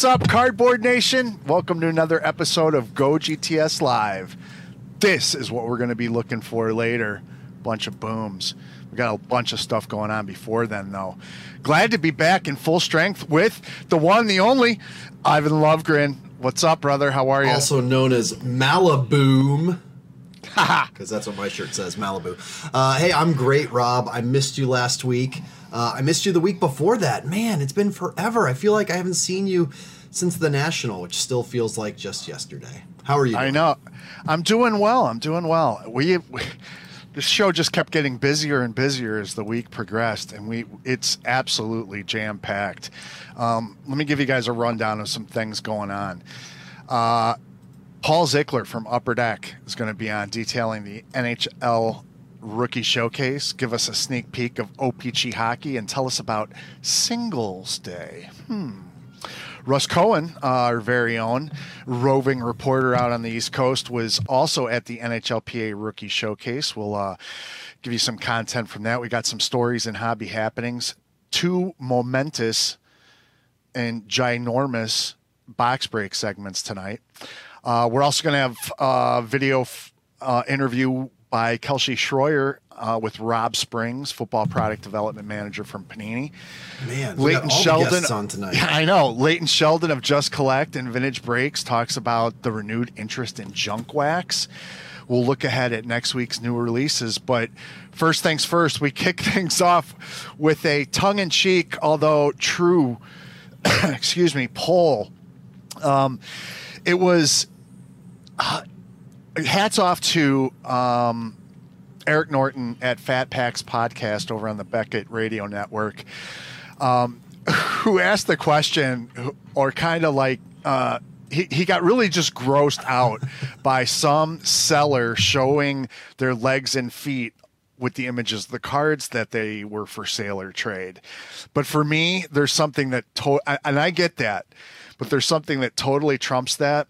What's up, Cardboard Nation? Welcome to another episode of Go GTS Live. This is what we're going to be looking for later. Bunch of booms. We got a bunch of stuff going on before then, though. Glad to be back in full strength with the one, the only, Ivan Lovegren. What's up, brother? How are you? Also known as Maliboom. Because that's what my shirt says, Malibu. Uh, hey, I'm great, Rob. I missed you last week. Uh, I missed you the week before that. Man, it's been forever. I feel like I haven't seen you since the National, which still feels like just yesterday. How are you? I know. I'm doing well. I'm doing well. We, we this show just kept getting busier and busier as the week progressed, and we it's absolutely jam packed. Um, let me give you guys a rundown of some things going on. Uh, Paul Zickler from Upper Deck is going to be on detailing the NHL Rookie Showcase. Give us a sneak peek of OPC hockey and tell us about Singles Day. Hmm. Russ Cohen, uh, our very own roving reporter out on the East Coast, was also at the NHLPA Rookie Showcase. We'll uh, give you some content from that. We got some stories and hobby happenings. Two momentous and ginormous box break segments tonight. Uh, we're also going to have a video f- uh, interview by Kelsey Schroyer uh, with Rob Springs, football product development manager from Panini. Man, Leighton Sheldon on tonight. I know. Leighton Sheldon of Just Collect and Vintage Breaks talks about the renewed interest in junk wax. We'll look ahead at next week's new releases, but first things first, we kick things off with a tongue-in-cheek, although true, excuse me, poll. Um, it was uh, hats off to um, Eric Norton at Fat Packs podcast over on the Beckett Radio Network, um, who asked the question, or kind of like. Uh, he, he got really just grossed out by some seller showing their legs and feet with the images of the cards that they were for sale or trade. But for me, there's something that, to- and I get that, but there's something that totally trumps that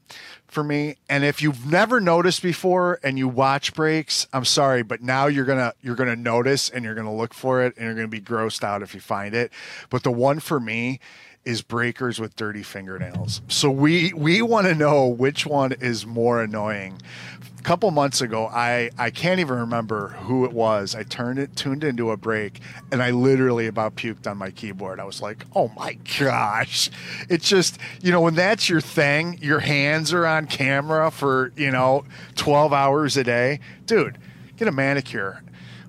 for me. And if you've never noticed before and you watch breaks, I'm sorry, but now you're gonna you're gonna notice and you're gonna look for it and you're gonna be grossed out if you find it. But the one for me is breakers with dirty fingernails. So we we want to know which one is more annoying a couple months ago, I, I can't even remember who it was. I turned it, tuned into a break, and I literally about puked on my keyboard. I was like, oh my gosh. It's just, you know, when that's your thing, your hands are on camera for, you know, 12 hours a day. Dude, get a manicure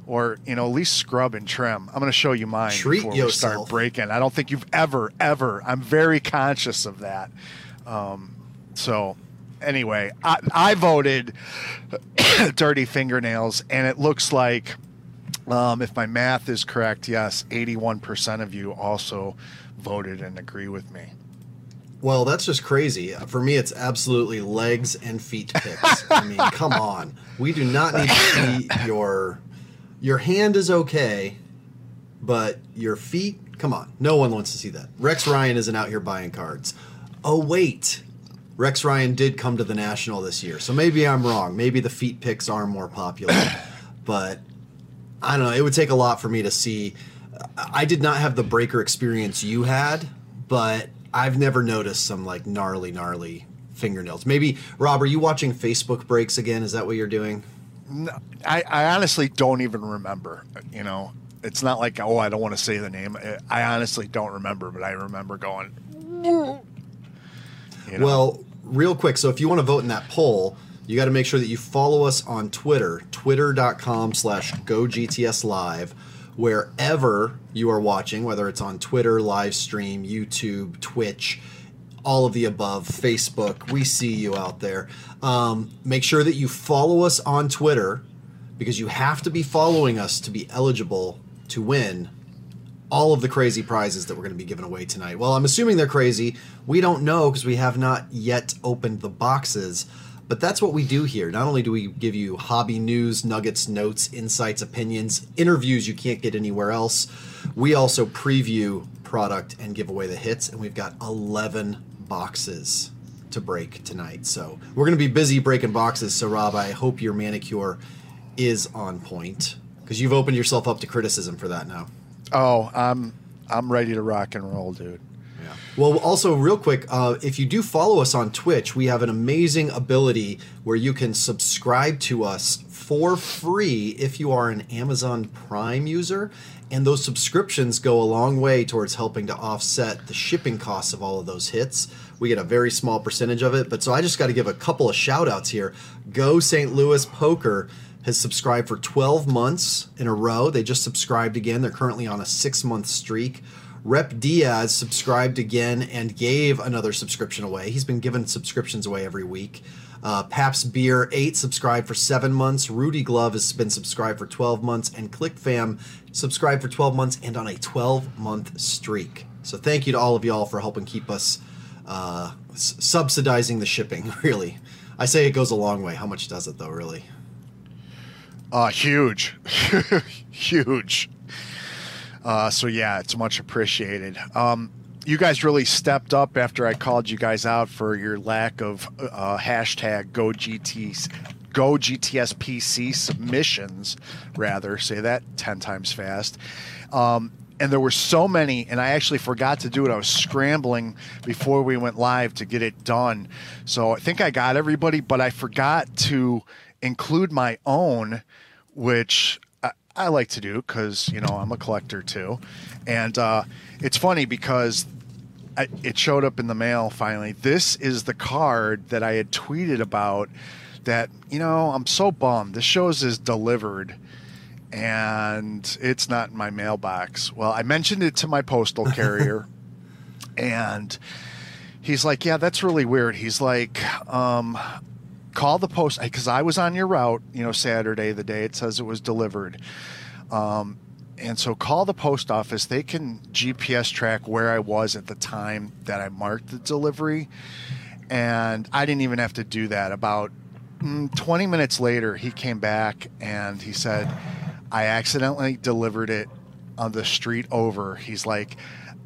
or, you know, at least scrub and trim. I'm going to show you mine Treat before yourself. we start breaking. I don't think you've ever, ever, I'm very conscious of that. Um, so anyway, I, I voted dirty fingernails, and it looks like, um, if my math is correct, yes, 81% of you also voted and agree with me. Well, that's just crazy. For me, it's absolutely legs and feet picks. I mean, come on. We do not need to see your your hand is okay, but your feet, come on. No one wants to see that. Rex Ryan isn't out here buying cards. Oh wait, Rex Ryan did come to the National this year, so maybe I'm wrong. Maybe the feet picks are more popular, but I don't know. It would take a lot for me to see. I did not have the breaker experience you had, but I've never noticed some like gnarly, gnarly fingernails. Maybe Rob, are you watching Facebook breaks again? Is that what you're doing? No, I, I honestly don't even remember. You know, it's not like oh I don't want to say the name. I honestly don't remember, but I remember going. Mm. You know? Well, real quick, so if you want to vote in that poll, you got to make sure that you follow us on Twitter, twitter.com slash gogtslive, wherever you are watching, whether it's on Twitter, live stream, YouTube, Twitch, all of the above, Facebook. We see you out there. Um, make sure that you follow us on Twitter because you have to be following us to be eligible to win all of the crazy prizes that we're going to be giving away tonight. Well, I'm assuming they're crazy. We don't know because we have not yet opened the boxes. But that's what we do here. Not only do we give you hobby news, nuggets, notes, insights, opinions, interviews you can't get anywhere else, we also preview product and give away the hits. And we've got 11 boxes to break tonight. So we're going to be busy breaking boxes. So, Rob, I hope your manicure is on point because you've opened yourself up to criticism for that now. Oh, I'm I'm ready to rock and roll, dude. Yeah. Well, also, real quick, uh, if you do follow us on Twitch, we have an amazing ability where you can subscribe to us for free if you are an Amazon Prime user. And those subscriptions go a long way towards helping to offset the shipping costs of all of those hits. We get a very small percentage of it. But so I just got to give a couple of shout outs here. Go St. Louis Poker has subscribed for 12 months in a row. They just subscribed again. They're currently on a six month streak. Rep Diaz subscribed again and gave another subscription away. He's been giving subscriptions away every week. Uh, Paps Beer 8 subscribed for 7 months. Rudy Glove has been subscribed for 12 months. And ClickFam subscribed for 12 months and on a 12 month streak. So thank you to all of y'all for helping keep us uh, s- subsidizing the shipping, really. I say it goes a long way. How much does it, though, really? Uh, huge, huge. Uh, so yeah, it's much appreciated. Um, you guys really stepped up after I called you guys out for your lack of uh, hashtag Go GTS Go GTS PC submissions. Rather, say that ten times fast. Um, and there were so many, and I actually forgot to do it. I was scrambling before we went live to get it done. So I think I got everybody, but I forgot to include my own, which I, I like to do because you know I'm a collector too, and uh, it's funny because I, it showed up in the mail finally. This is the card that I had tweeted about. That you know I'm so bummed. This shows is delivered, and it's not in my mailbox. Well, I mentioned it to my postal carrier, and he's like, "Yeah, that's really weird." He's like, um, call the post because I was on your route, you know, Saturday, the day it says it was delivered. Um, and so call the post office. They can GPS track where I was at the time that I marked the delivery. And I didn't even have to do that. About mm, 20 minutes later, he came back and he said, I accidentally delivered it on the street over. He's like,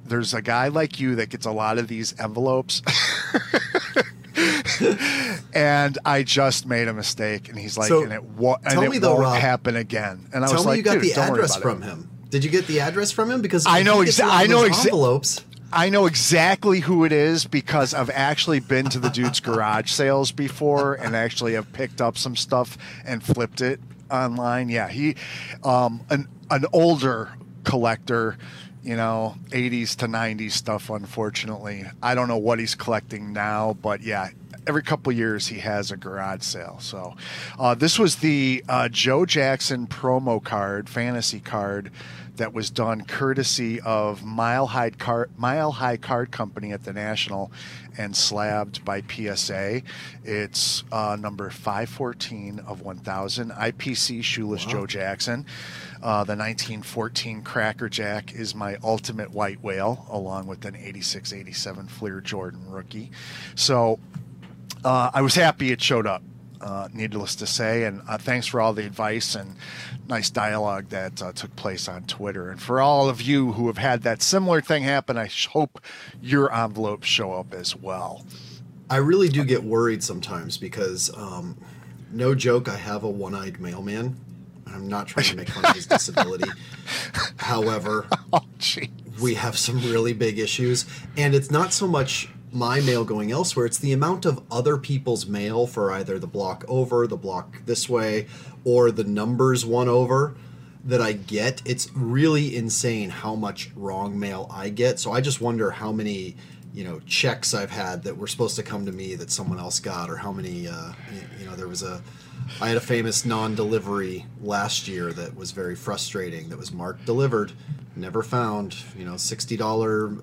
there's a guy like you that gets a lot of these envelopes. and I just made a mistake, and he's like, So, and it, wa- and tell it me though, won't Rob, happen again. And I Tell was me like, you got the address from it. him. Did you get the address from him? Because I know he gets exa- a I know those exa- envelopes. I know exactly who it is because I've actually been to the dude's garage sales before and actually have picked up some stuff and flipped it online. Yeah, he, um, an an older collector, you know, 80s to 90s stuff. Unfortunately, I don't know what he's collecting now, but yeah. Every couple years, he has a garage sale. So, uh, this was the uh, Joe Jackson promo card, fantasy card that was done courtesy of Mile High Card Mile High Card Company at the National and slabbed by PSA. It's uh, number 514 of 1000 IPC Shoeless Joe Jackson. Uh, the 1914 Cracker Jack is my ultimate white whale, along with an 86 87 Fleer Jordan rookie. So uh, I was happy it showed up. Uh, needless to say, and uh, thanks for all the advice and nice dialogue that uh, took place on Twitter. And for all of you who have had that similar thing happen, I hope your envelopes show up as well. I really do get worried sometimes because, um, no joke, I have a one-eyed mailman. I'm not trying to make fun of his disability. However, Oh, we have some really big issues, and it's not so much my mail going elsewhere; it's the amount of other people's mail for either the block over, the block this way, or the numbers one over that I get. It's really insane how much wrong mail I get. So I just wonder how many you know checks I've had that were supposed to come to me that someone else got, or how many uh, you know there was a. I had a famous non-delivery last year that was very frustrating. That was marked delivered, never found. You know, sixty dollar,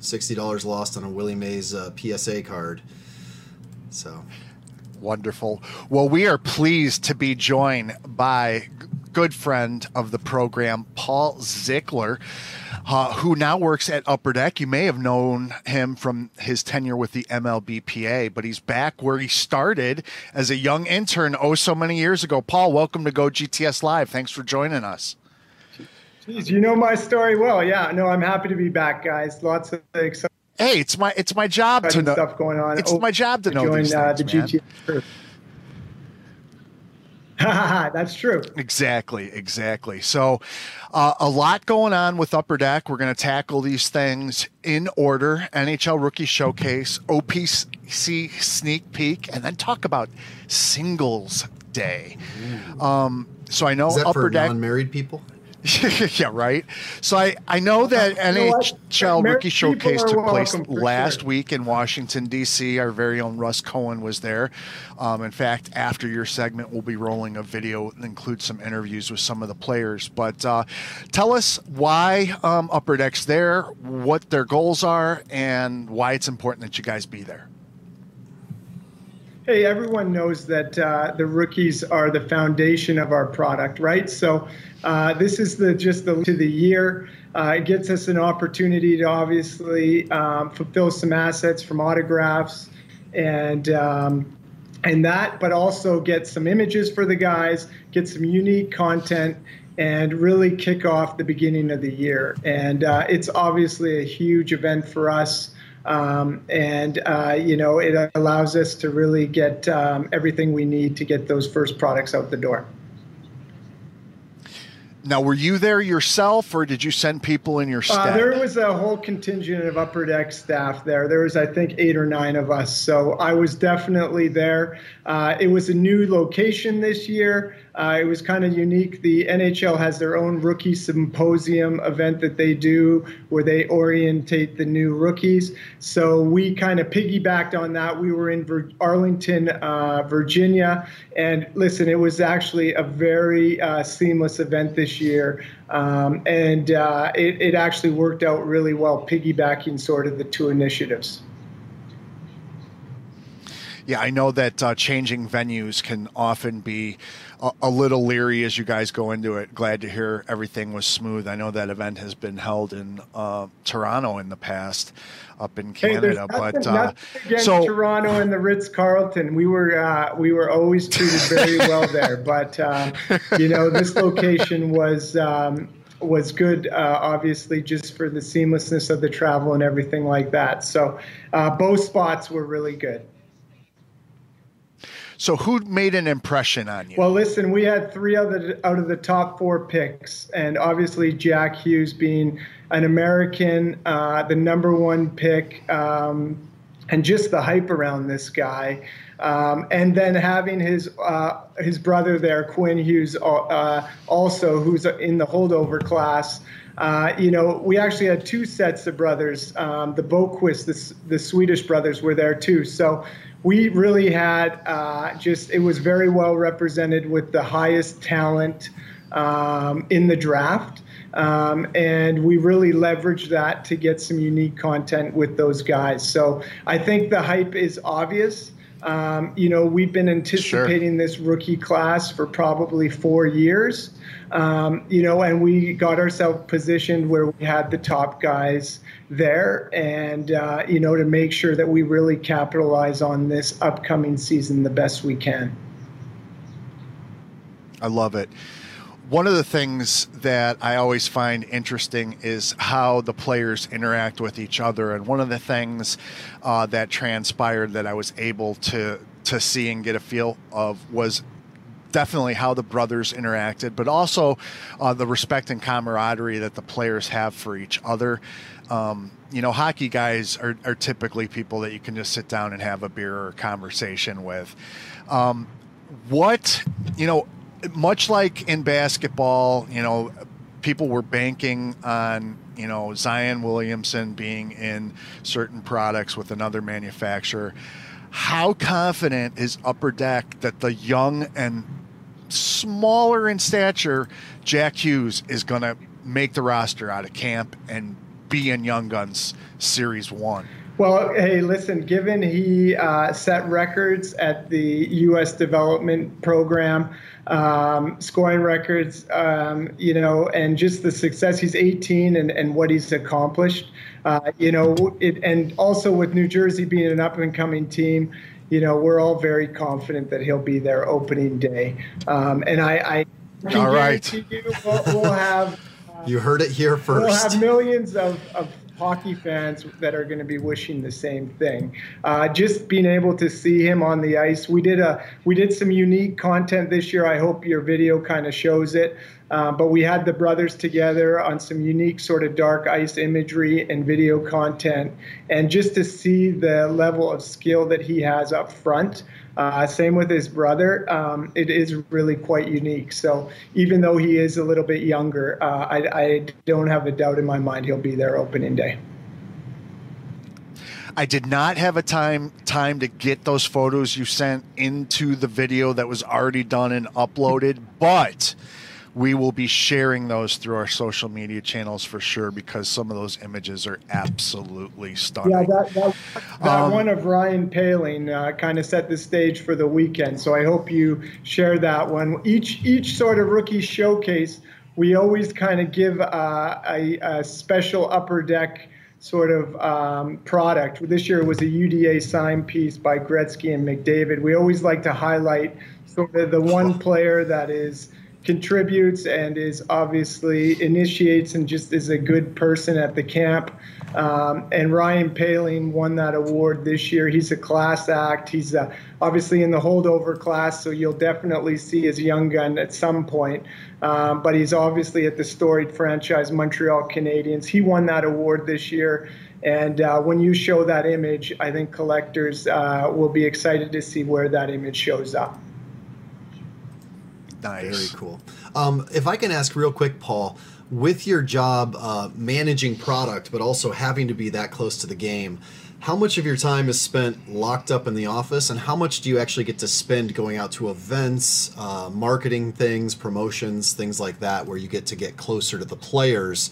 sixty dollars lost on a Willie Mays uh, PSA card. So Wonderful. Well, we are pleased to be joined by good friend of the program, Paul Zickler, uh, who now works at Upper Deck. You may have known him from his tenure with the MLBPA, but he's back where he started as a young intern oh so many years ago. Paul, welcome to Go GTS Live. Thanks for joining us. Jeez, you know my story well. Yeah, no, I'm happy to be back, guys. Lots of exciting Hey, it's my it's my job to know. stuff going on. It's Oh, my job to know join these uh, the man. GTS. That's true. Exactly, exactly. So, uh, a lot going on with Upper Deck. We're going to tackle these things in order NHL Rookie Showcase, OPC Sneak Peek, and then talk about Singles Day. Um, so, I know Is that Upper for Deck. non-married people? yeah, right. So I, I know that You know? NHL Married Rookie Showcase took place last sure. week in Washington D.C. Our very own Russ Cohen was there. Um, in fact, after your segment, we'll be rolling a video that includes some interviews with some of the players. But uh, tell us why um, Upper Deck's there, what their goals are, and why it's important that you guys be there. Hey, everyone knows that uh, the rookies are the foundation of our product, right? So uh, this is the just the to the year. Uh, it gets us an opportunity to obviously um, fulfill some assets from autographs and um, and that, but also get some images for the guys, get some unique content, and really kick off the beginning of the year. And uh, it's obviously a huge event for us. Um, and uh, you know it allows us to really get um, everything we need to get those first products out the door. Now, were you there yourself, or did you send people in your staff? Uh, there was a whole contingent of upper deck staff there. There was, I think, eight or nine of us. So I was definitely there. Uh, it was a new location this year. Uh, it was kind of unique. The NHL has their own rookie symposium event that they do where they orientate the new rookies. So we kind of piggybacked on that. We were in Vir- Arlington, uh, Virginia. And listen, it was actually a very uh, seamless event this year. Um, and uh, it, it actually worked out really well, piggybacking sort of the two initiatives. Yeah, I know that uh, changing venues can often be a, a, little leery as you guys go into it. Glad to hear everything was smooth. I know that event has been held in uh, Toronto in the past, up in Canada. Hey, nothing, but uh, against so Toronto and the Ritz Carlton, we were uh, we were always treated very well there. But uh, you know, this location was. Um, was good, uh, obviously, just for the seamlessness of the travel and everything like that. So, uh, both spots were really good. So, who made an impression on you? Well, listen, we had three the, out of the top four picks, and obviously Jack Hughes being an American, uh, the number one pick, um, and just the hype around this guy. Um, and then having his uh, his brother there, Quinn Hughes, uh, also who's in the holdover class. Uh, you know, we actually had two sets of brothers. Um, the Boqvist, the, the Swedish brothers, were there too. So we really had uh, just it was very well represented with the highest talent um, in the draft. Um, and we really leveraged that to get some unique content with those guys. So I think the hype is obvious. Um, you know, we've been anticipating sure. this rookie class for probably four years. Um, you know, and we got ourselves positioned where we had the top guys there, and uh, you know, to make sure that we really capitalize on this upcoming season the best we can. I love it. One of the things that I always find interesting is how the players interact with each other. And one of the things uh, that transpired that I was able to to see and get a feel of was definitely how the brothers interacted, but also uh, the respect and camaraderie that the players have for each other. Um, you know, hockey guys are, are, typically people that you can just sit down and have a beer or a conversation with. Um, what, you know, much like in basketball, you know, people were banking on you know Zion Williamson being in certain products with another manufacturer. How confident is Upper Deck that the young and smaller in stature Jack Hughes is going to make the roster out of camp and be in Young Guns Series One? Well, hey, listen, given he uh, set records at the U.S. development program, um, scoring records, um, you know, and just the success, he's 18 and, and what he's accomplished, uh, you know, it, and also with New Jersey being an up and coming team, you know, we're all very confident that he'll be there opening day. Um, and I, I all right. you we'll, we'll have. Uh, you heard it here first. We'll have millions of, of hockey fans that are going to be wishing the same thing. Uh, just being able to see him on the ice. We did a we did some unique content this year. I hope your video kind of shows it. Uh, but we had the brothers together on some unique sort of dark ice imagery and video content, and just to see the level of skill that he has up front. Uh, same with his brother. Um, it is really quite unique. So even though he is a little bit younger, uh, I, I don't have a doubt in my mind he'll be there opening day. I did not have a time time to get those photos you sent into the video that was already done and uploaded, but we will be sharing those through our social media channels for sure because some of those images are absolutely stunning. Yeah, that, that, that um, one of Ryan Poehling uh, kind of set the stage for the weekend. So I hope you share that one. Each each sort of rookie showcase, we always kind of give uh, a, a, special upper deck sort of um, product. This year it was a UDA sign piece by Gretzky and McDavid. We always like to highlight sort of the one player that is contributes and is obviously initiates and just is a good person at the camp. Um, and Ryan Poehling won that award this year. He's a class act. He's uh, obviously in the holdover class, so you'll definitely see his young gun at some point. Um, but he's obviously at the storied franchise Montreal Canadiens. He won that award this year. And uh, when you show that image, I think collectors uh, will be excited to see where that image shows up. Nice. Very cool. Um, if I can ask real quick, Paul, with your job uh, managing product, but also having to be that close to the game, how much of your time is spent locked up in the office, and how much do you actually get to spend going out to events, uh, marketing things, promotions, things like that, where you get to get closer to the players?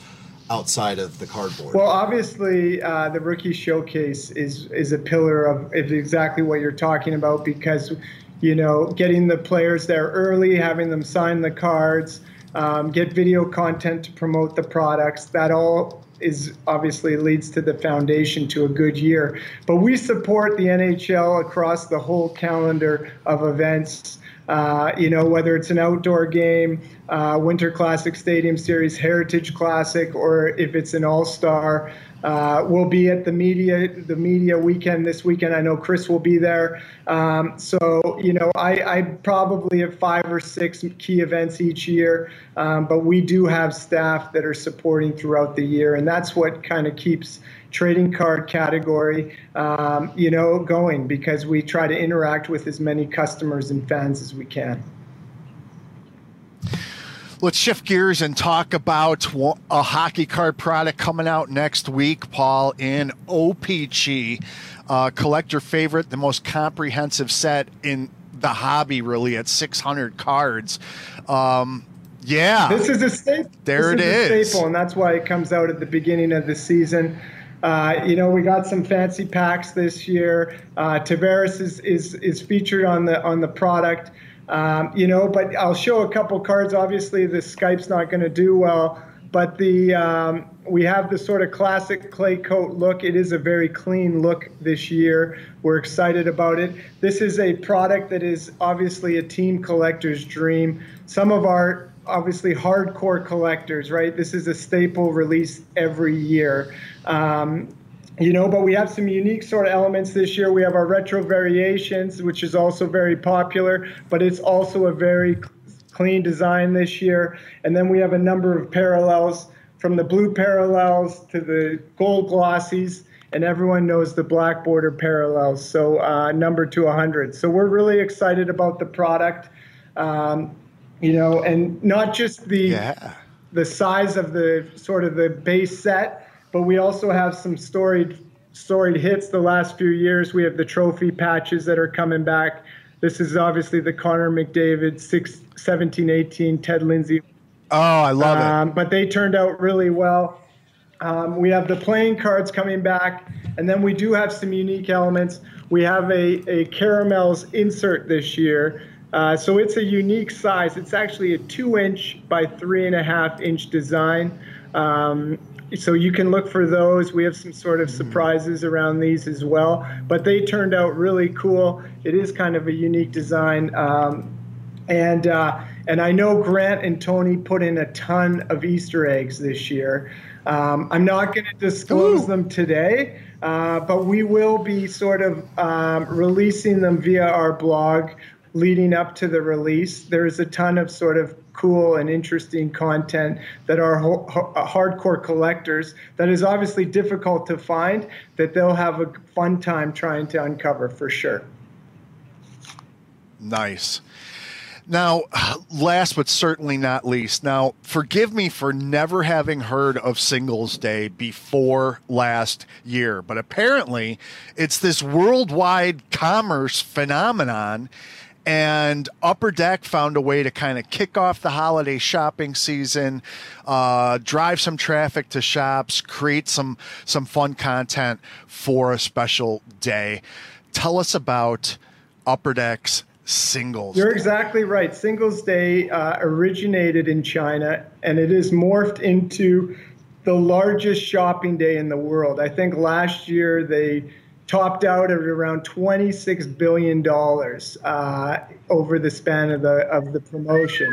outside of the cardboard? Well, obviously, uh, the rookie showcase is is a pillar of, of exactly what you're talking about because you know, getting the players there early, having them sign the cards, um, get video content to promote the products. That all is obviously leads to the foundation to a good year. But we support the NHL across the whole calendar of events. Uh, you know, whether it's an outdoor game, uh, Winter Classic Stadium Series, Heritage Classic, or if it's an All Star. Uh, we'll be at the media the media weekend this weekend. I know Chris will be there. Um, so you know, I, I, probably have five or six key events each year, um, but we do have staff that are supporting throughout the year, and that's what kind of keeps trading card category, um, you know, going because we try to interact with as many customers and fans as we can. Let's shift gears and talk about a hockey card product coming out next week, Paul, in OPC. Uh, collector favorite, the most comprehensive set in the hobby, really, at 600 cards. Um, yeah. This is a staple. There this it is. staple, and that's why it comes out at the beginning of the season. Uh, you know, we got some fancy packs this year. Uh, Tavares is, is is featured on the on the product. Um, you know, but I'll show a couple cards. Obviously, the Skype's not going to do well, but the um, we have the sort of classic clay coat look. It is a very clean look this year. We're excited about it. This is a product that is obviously a team collector's dream. Some of our obviously hardcore collectors, right? This is a staple release every year. Um, you know, but we have some unique sort of elements this year. We have our retro variations, which is also very popular, but it's also a very clean design this year. And then we have a number of parallels from the blue parallels to the gold glossies, and everyone knows the black border parallels. So uh, number to 100. So we're really excited about the product, um, you know, and not just the yeah. the size of the sort of the base set but we also have some storied storied hits the last few years. We have the trophy patches that are coming back. This is obviously the Connor McDavid 6, 17, 18, Ted Lindsay. Oh, I love um, it. But they turned out really well. Um, we have the playing cards coming back, and then we do have some unique elements. We have a, a caramels insert this year. Uh, so it's a unique size. It's actually a two inch by three and a half inch design. Um, so you can look for those. We have some sort of mm-hmm. surprises around these as well, but they turned out really cool. It is kind of a unique design, um, and uh, and I know Grant and Tony put in a ton of Easter eggs this year. Um, I'm not going to disclose Ooh. them today, uh, but we will be sort of um, releasing them via our blog leading up to the release. There's a ton of sort of cool and interesting content that are ho- ho- uh, hardcore collectors that is obviously difficult to find that they'll have a fun time trying to uncover for sure. Nice. Now, last but certainly not least, now forgive me for never having heard of Singles Day before last year, but apparently it's this worldwide commerce phenomenon. And Upper Deck found a way to kind of kick off the holiday shopping season, uh, drive some traffic to shops, create some some fun content for a special day. Tell us about Upper Deck's Singles. You're Day. exactly right. Singles Day uh, originated in China, and it is morphed into the largest shopping day in the world. I think last year they topped out at around 26 billion dollars uh, over the span of the of the promotion.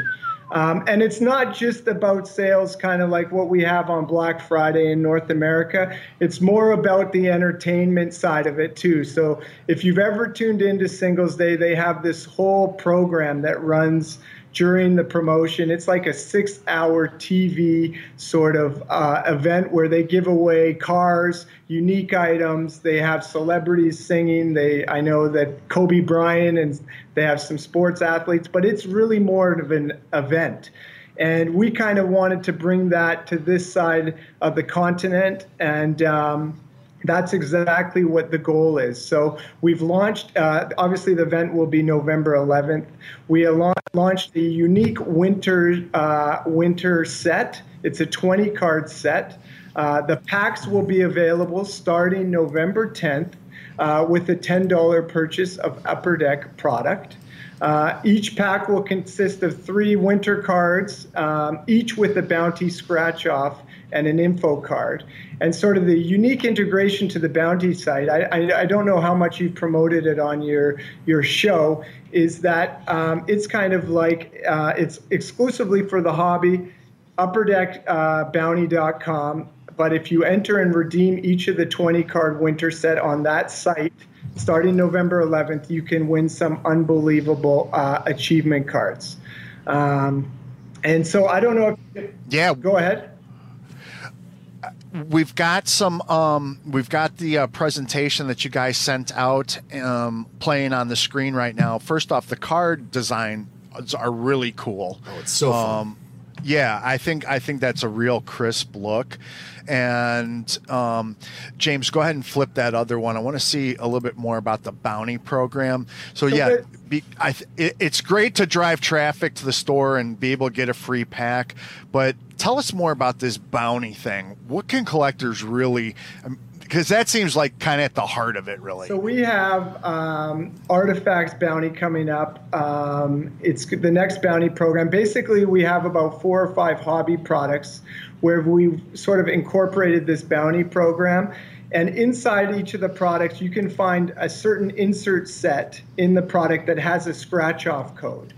Um, and it's not just about sales, kind of like what we have on Black Friday in North America. It's more about the entertainment side of it, too. So if you've ever tuned into Singles Day, they have this whole program that runs during the promotion. It's like a six hour TV sort of uh, event where they give away cars, unique items. They have celebrities singing. They I know that Kobe Bryant and they have some sports athletes, but it's really more of an event. And we kind of wanted to bring that to this side of the continent and. Um, that's exactly what the goal is. So we've launched, uh, obviously, the event will be November 11th. We launched the unique winter, uh, winter set. It's a 20 card set. Uh, the packs will be available starting November 10th uh, with a $10 purchase of Upper Deck product. Uh, each pack will consist of three winter cards, um, each with a bounty scratch off and an info card. And sort of the unique integration to the Bounty site, I, I, I don't know how much you've promoted it on your, your show, is that um, it's kind of like uh, it's exclusively for the hobby, upperdeckbounty.com. Uh, but if you enter and redeem each of the 20 card winter set on that site, starting November 11th, you can win some unbelievable uh, achievement cards. Um, and so I don't know if. Yeah. Go ahead we've got some um, we've got the uh, presentation that you guys sent out um, playing on the screen right now first off the card design are really cool oh it's so fun. Um, yeah i think i think that's a real crisp look and um, james go ahead and flip that other one i want to see a little bit more about the bounty program so yeah be, I, it, it's great to drive traffic to the store and be able to get a free pack but tell us more about this bounty thing. What can collectors really? Because that seems like kind of at the heart of it, really. So we have um, artifacts bounty coming up. Um, it's the next bounty program. Basically, we have about four or five hobby products where we've sort of incorporated this bounty program. And inside each of the products, you can find a certain insert set in the product that has a scratch off code.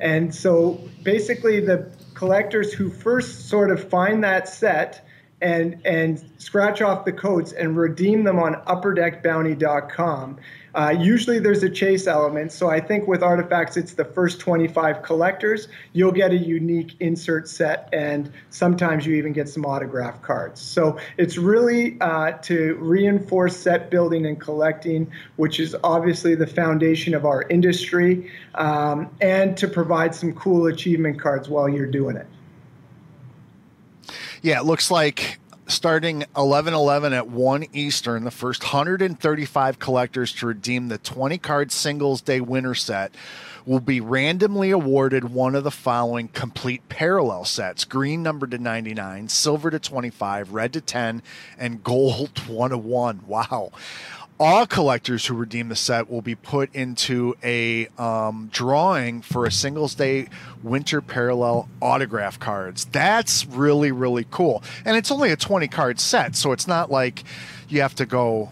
And so basically, the collectors who first sort of find that set and and scratch off the codes and redeem them on upperdeckbounty.com. Uh, usually there's a chase element, so I think with artifacts it's the first 25 collectors. You'll get a unique insert set, and sometimes you even get some autograph cards. So it's really uh, to reinforce set building and collecting, which is obviously the foundation of our industry, um, and to provide some cool achievement cards while you're doing it. Yeah, it looks like starting 11 11 at 1 Eastern, the first 135 collectors to redeem the 20 card singles day winner set will be randomly awarded one of the following complete parallel sets green number to 99, silver to 25, red to 10, and gold 1 to 1. Wow all collectors who redeem the set will be put into a um, drawing for a singles day winter parallel autograph cards. That's really really cool. And it's only a 20 card set so it's not like you have to go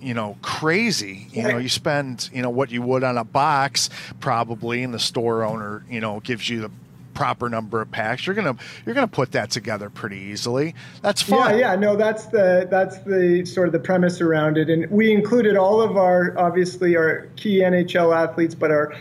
you know crazy. You know you spend you know what you would on a box probably and the store owner you know gives you the proper number of packs, you're gonna you're gonna put that together pretty easily. That's fun. Yeah, yeah, no, that's the that's the sort of the premise around it, and we included all of our obviously our key NHL athletes, but our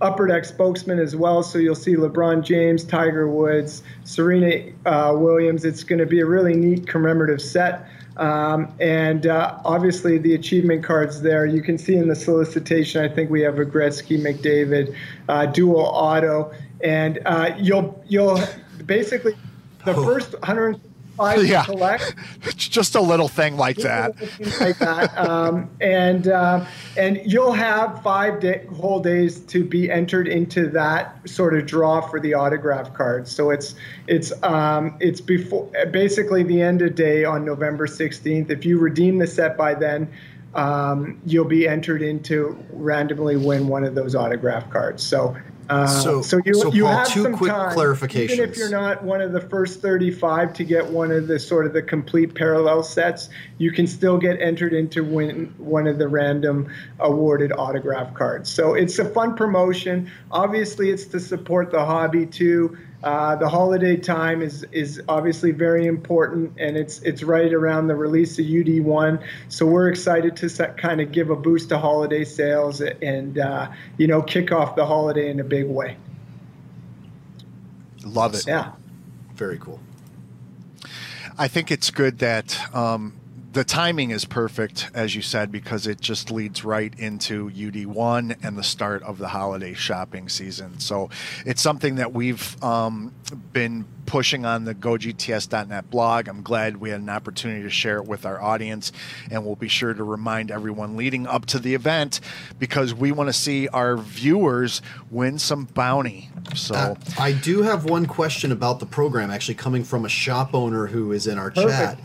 upper deck spokesman as well. So you'll see LeBron James, Tiger Woods, Serena uh, Williams. It's going to be a really neat commemorative set. Um, and uh, obviously the achievement cards there. You can see in the solicitation. I think we have a Gretzky, McDavid, uh, dual auto, and uh, you'll you'll basically the oh. first 105 yeah. collect. It's just a little thing like that. like that, um, and uh, and you'll have five day, whole days to be entered into that sort of draw for the autograph cards. So it's it's um, it's before basically the end of day on November 16th. If you redeem the set by then. Um, you'll be entered into randomly win one of those autograph cards. So uh, so, so you, so you Paul, have two some quick time, clarifications. Even if you're not one of the first 35 to get one of the sort of the complete parallel sets, you can still get entered into win one of the random awarded autograph cards. So it's a fun promotion. Obviously, it's to support the hobby too. Uh, the holiday time is is obviously very important, and it's it's right around the release of UD1. So we're excited to set, kind of give a boost to holiday sales and uh, you know kick off the holiday in a big way. Love it. Yeah. Very cool. I think it's good that um, the timing is perfect, as you said, because it just leads right into UD1 and the start of the holiday shopping season. So it's something that we've um, been pushing on the GoGTS.net blog. I'm glad we had an opportunity to share it with our audience, and we'll be sure to remind everyone leading up to the event because we want to see our viewers win some bounty. So uh, I do have one question about the program, actually coming from a shop owner who is in our Perfect. chat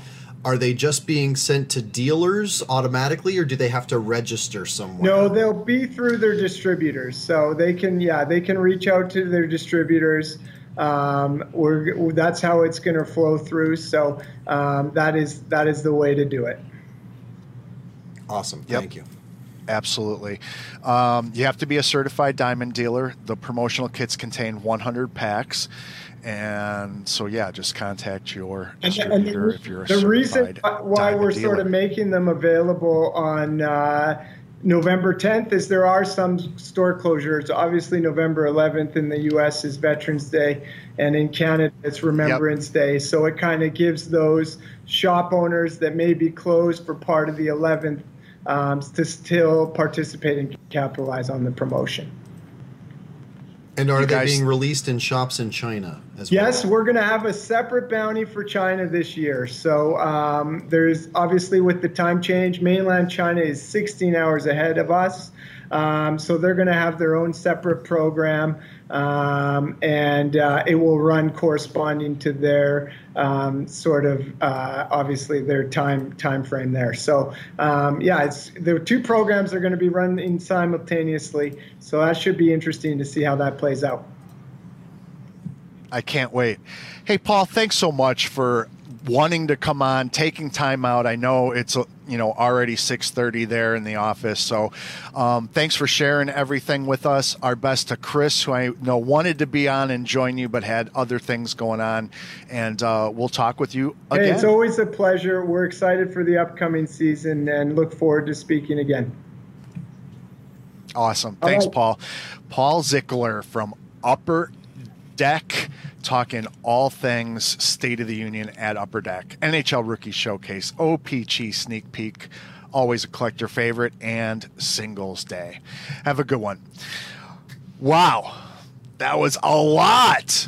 are they just being sent to dealers automatically or do they have to register somewhere no they'll be through their distributors so they can yeah they can reach out to their distributors um, we're, that's how it's going to flow through so um, that is that is the way to do it awesome yep. thank you Absolutely. Um, you have to be a certified diamond dealer. The promotional kits contain 100 packs. And so, yeah, just contact your distributor and, if you're a the reason why we're dealer. sort of making them available on uh, November 10th is there are some store closures. Obviously, November 11th in the U.S. is Veterans Day, and in Canada it's Remembrance yep. Day. So it kind of gives those shop owners that may be closed for part of the 11th um, to still participate and capitalize on the promotion. And are you they guys... being released in shops in China as well? Yes, we're going to have a separate bounty for China this year. So um, there's obviously with the time change, mainland China is 16 hours ahead of us. Um, so they're going to have their own separate program, um, and uh, it will run corresponding to their um, sort of uh, obviously their time time frame there. So um, yeah, it's the two programs are going to be running simultaneously. So that should be interesting to see how that plays out. I can't wait. Hey, Paul, thanks so much for wanting to come on, taking time out. I know it's you know already 6:30 there in the office. So, um, thanks for sharing everything with us. Our best to Chris, who I know wanted to be on and join you, but had other things going on. And uh, we'll talk with you again. Hey, it's always a pleasure. We're excited for the upcoming season and look forward to speaking again. Awesome. Thanks, right. Paul. Paul Zickler from Upper Deck talking all things State of the Union at Upper Deck, NHL Rookie Showcase, OPC Sneak Peek, always a collector favorite, and Singles Day. Have a good one. Wow, that was a lot.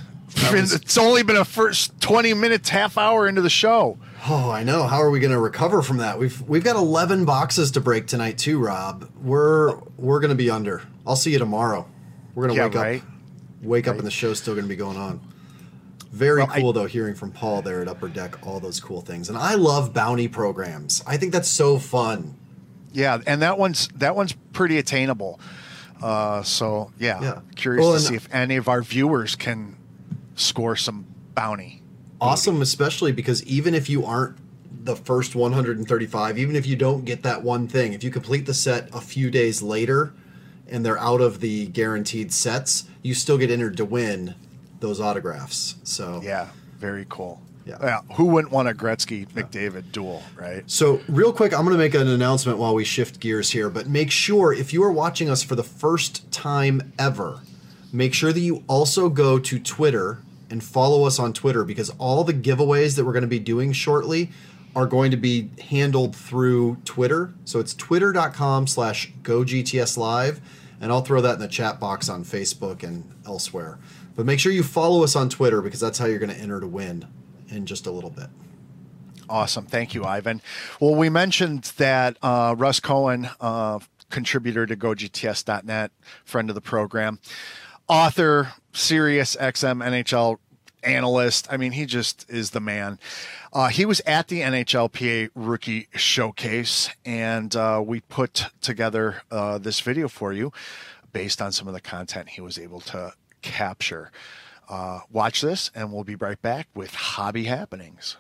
Was... It's only been a first 20 minutes, half hour into the show. Oh, I know. How are we going to recover from that? We've we've got 11 boxes to break tonight too, Rob. We're we're going to be under. I'll see you tomorrow. We're going to yeah, wake right? up wake right. up and the show's still going to be going on. Very well, cool I, though hearing from Paul there at Upper Deck all those cool things. And I love bounty programs. I think that's so fun. Yeah, and that one's that one's pretty attainable. Uh, so yeah, yeah. curious well, to see if any of our viewers can score some bounty. Awesome, especially because even if you aren't the first 135, even if you don't get that one thing, if you complete the set a few days later and they're out of the guaranteed sets, you still get entered to win those autographs. So Yeah, very cool. Yeah. Who wouldn't want a Gretzky McDavid duel, right? So, real quick, I'm going to make an announcement while we shift gears here, but make sure if you are watching us for the first time ever, make sure that you also go to Twitter and follow us on Twitter because all the giveaways that we're going to be doing shortly are going to be handled through Twitter. So it's twitter.com slash gogtslive, and I'll throw that in the chat box on Facebook and elsewhere. But make sure you follow us on Twitter because that's how you're going to enter to win in just a little bit. Awesome. Thank you, Ivan. Well, we mentioned that uh, Russ Cohen, uh, contributor to GoGTS.net, friend of the program, author, Sirius XM NHL analyst. I mean, he just is the man. Uh, he was at the NHLPA Rookie Showcase, and uh, we put together uh, this video for you based on some of the content he was able to capture. Uh, watch this, and we'll be right back with Hobby Happenings.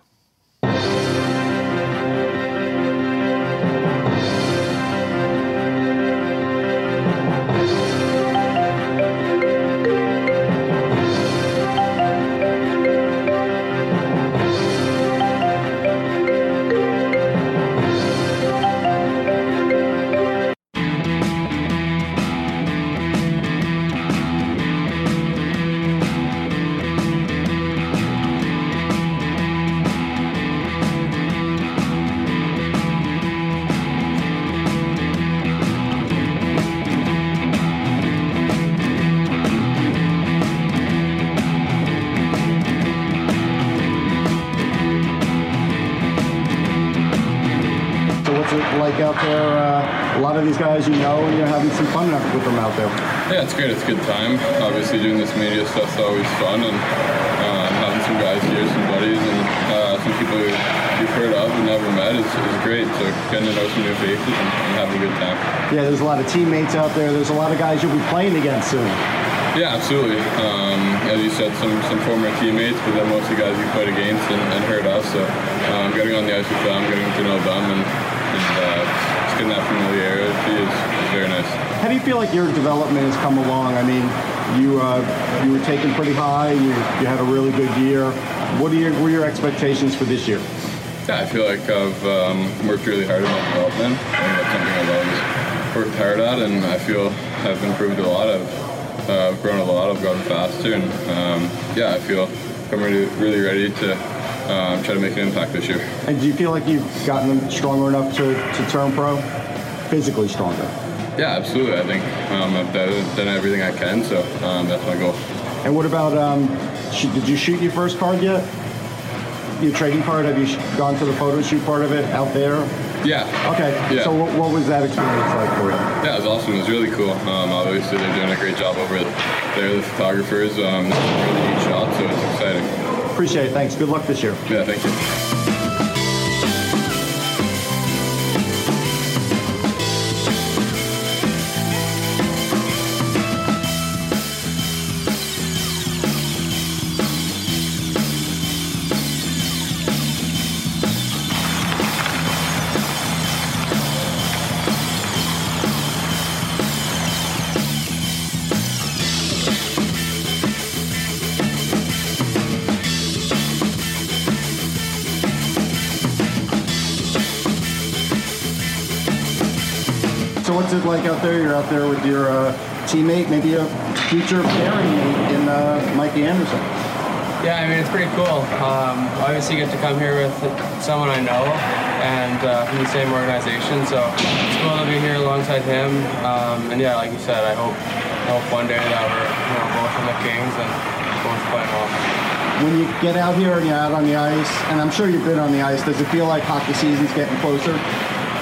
These guys you know, and you're having some fun with them out there. Yeah, it's great. It's a good time. Obviously, doing this media stuff's always fun, and um, having some guys here, some buddies, and uh, some people you've heard of and never met is, is great. So getting to know some new faces and, and having a good time. Yeah, there's a lot of teammates out there. There's a lot of guys you'll be playing against soon. Yeah, absolutely. Um, as you said, some some former teammates, but then mostly guys you played against and, and heard of. So um, getting on the ice with them, getting to know them, and, and uh, that familiarity is, is very nice. How do you feel like your development has come along? I mean, you uh, you were taken pretty high. You you had a really good year. What are your what are your expectations for this year? Yeah, I feel like I've um, worked really hard on my development. I think that's something I've always worked hard at, and I feel I've improved a lot. I've, uh, grown a lot. I've gotten faster, and um, yeah, I feel I'm really, really ready to um, try to make an impact this year. And do you feel like you've gotten stronger enough to, to turn pro? Physically stronger. Yeah, absolutely. I think um, I've done, done everything I can, so um, that's my goal. And what about um, sh- did you shoot your first card yet? Your trading card? Have you sh- gone to the photo shoot part of it out there? Yeah. Okay. Yeah. So what, what was that experience like for you? Yeah, it was awesome. It was really cool. Um, obviously, they're doing a great job over there, the photographers. Um, really neat shot, so it's exciting. Appreciate it. Thanks. Good luck this year. Yeah, thank you. Like out there? You're out there with your uh, teammate, maybe a future pairing in uh, Mikey Anderson. Yeah, I mean it's pretty cool. Um, obviously, get to come here with someone I know and uh, from the same organization, so it's cool to be here alongside him. Um, and yeah, like you said, I hope I hope one day that we're you know, both in the Kings and both playing well. When you get out here and you're out on the ice, and I'm sure you've been on the ice, does it feel like hockey season's getting closer?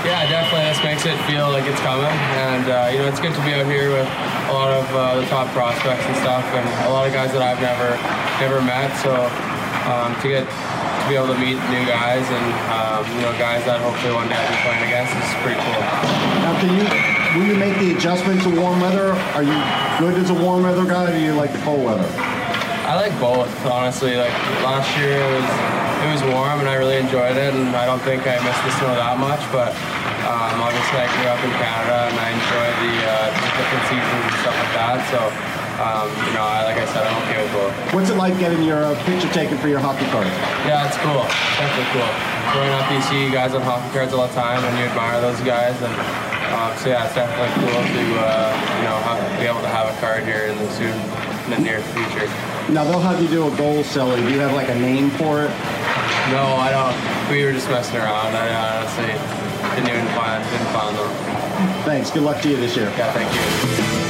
Yeah, definitely. This makes it feel like it's coming, and uh, you know it's good to be out here with a lot of uh, the top prospects and stuff, and a lot of guys that I've never never met. So um, to get to be able to meet new guys and um, you know guys that hopefully one day I'll be playing against is pretty cool. Now, can you, will you make the adjustment to warm weather? Are you good as a warm weather guy, or do you like the cold weather? I like both, honestly. Like last year, it was it was warm, and I really enjoyed it. And I don't think I missed the snow that much. But um, obviously, I grew up in Canada, and I enjoy the uh, different seasons and stuff like that. So, um, you know, I, like I said, I'm okay with both. What's it like getting your uh, picture taken for your hockey card? Yeah, it's cool. It's definitely cool. Growing up, you see guys on hockey cards all the time, and you admire those guys. And um, so yeah, it's definitely cool to uh, you know have, be able to have a card here in the soon in the near future. Now they'll have you do a goal celly. Do you have like a name for it? No, I don't. We were just messing around. I honestly didn't even plan didn't plan them. Thanks. Good luck to you this year. Yeah, thank you.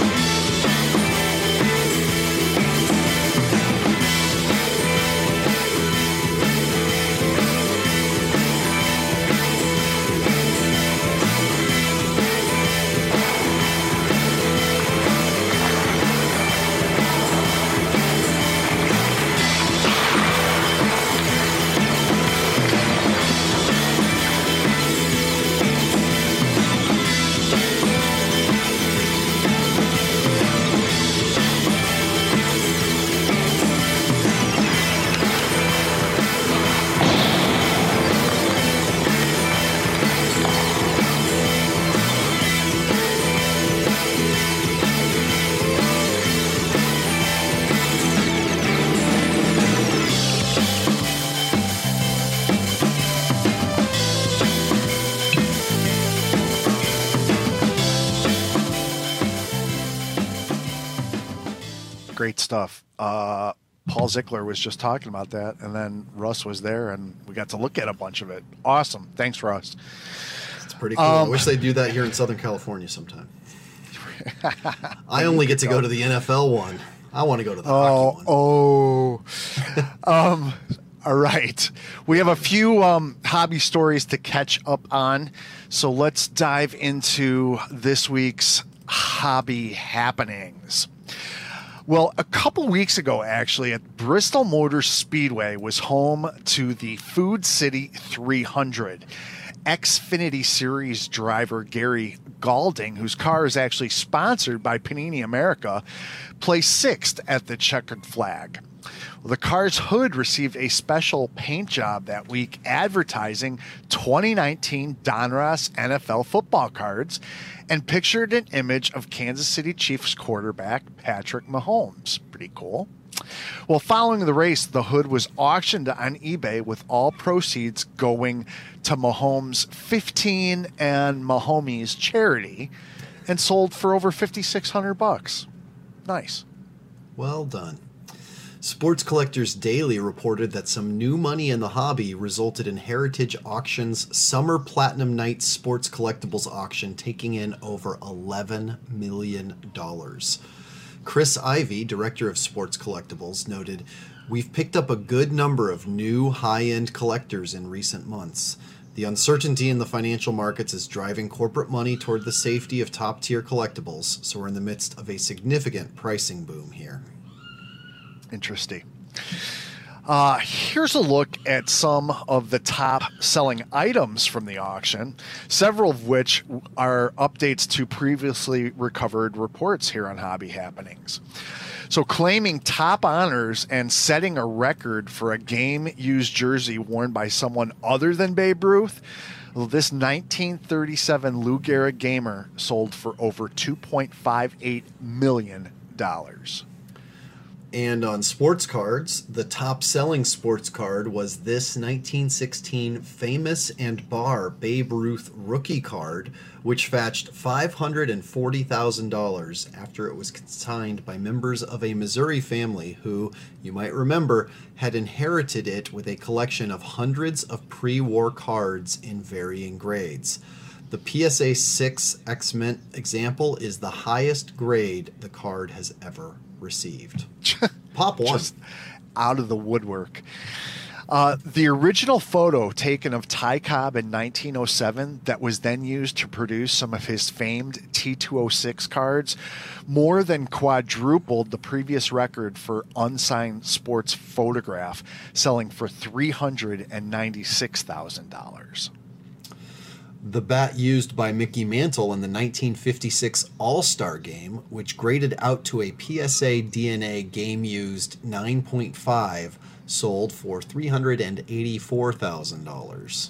Stuff. Uh, Paul Zickler was just talking about that, and then Russ was there, and we got to look at a bunch of it. Awesome. Thanks, Russ. It's pretty cool. I wish they'd do that here in Southern California sometime. I only get to go to the NFL one. I want to go to the hockey one. Oh, oh. um, all right. We have a few um, hobby stories to catch up on. So let's dive into this week's hobby happenings. Well, a couple weeks ago, actually, at Bristol Motor Speedway was home to the Food City 300. Xfinity Series driver Gray Gaulding, whose car is actually sponsored by Panini America, placed sixth at the checkered flag. Well, the car's hood received a special paint job that week advertising 2019 Donruss NFL football cards and pictured an image of Kansas City Chiefs quarterback Patrick Mahomes. Pretty cool. Well, following the race, the hood was auctioned on eBay with all proceeds going to Mahomes' 15 and Mahomies charity and sold for over 5600 bucks. Nice. Well done. Sports Collectors Daily reported that some new money in the hobby resulted in Heritage Auctions Summer Platinum Night Sports Collectibles auction taking in over $11 million. Chris Ivy, director of Sports Collectibles, noted We've picked up a good number of new high end collectors in recent months. The uncertainty in the financial markets is driving corporate money toward the safety of top tier collectibles, so we're in the midst of a significant pricing boom here. Interesting. Uh, here's a look at some of the top selling items from the auction, several of which are updates to previously recovered reports here on Hobby Happenings. So, claiming top honors and setting a record for a game used jersey worn by someone other than Babe Ruth, this 1937 Lou Gehrig gamer sold for over $2.58 million. And on sports cards, the top selling sports card was this 1916 Famous and Barr Babe Ruth rookie card, which fetched $540,000 after it was consigned by members of a Missouri family who, you might remember, had inherited it with a collection of hundreds of pre war cards in varying grades. The PSA 6 X Mint example is the highest grade the card has ever received. Pop one. Just out of the woodwork. Uh, the original photo taken of Ty Cobb in 1907 that was then used to produce some of his famed T206 cards more than quadrupled the previous record for unsigned sports photograph, selling for $396,000. The bat used by Mickey Mantle in the 1956 All Star game, which graded out to a PSA DNA game used 9.5, sold for $384,000.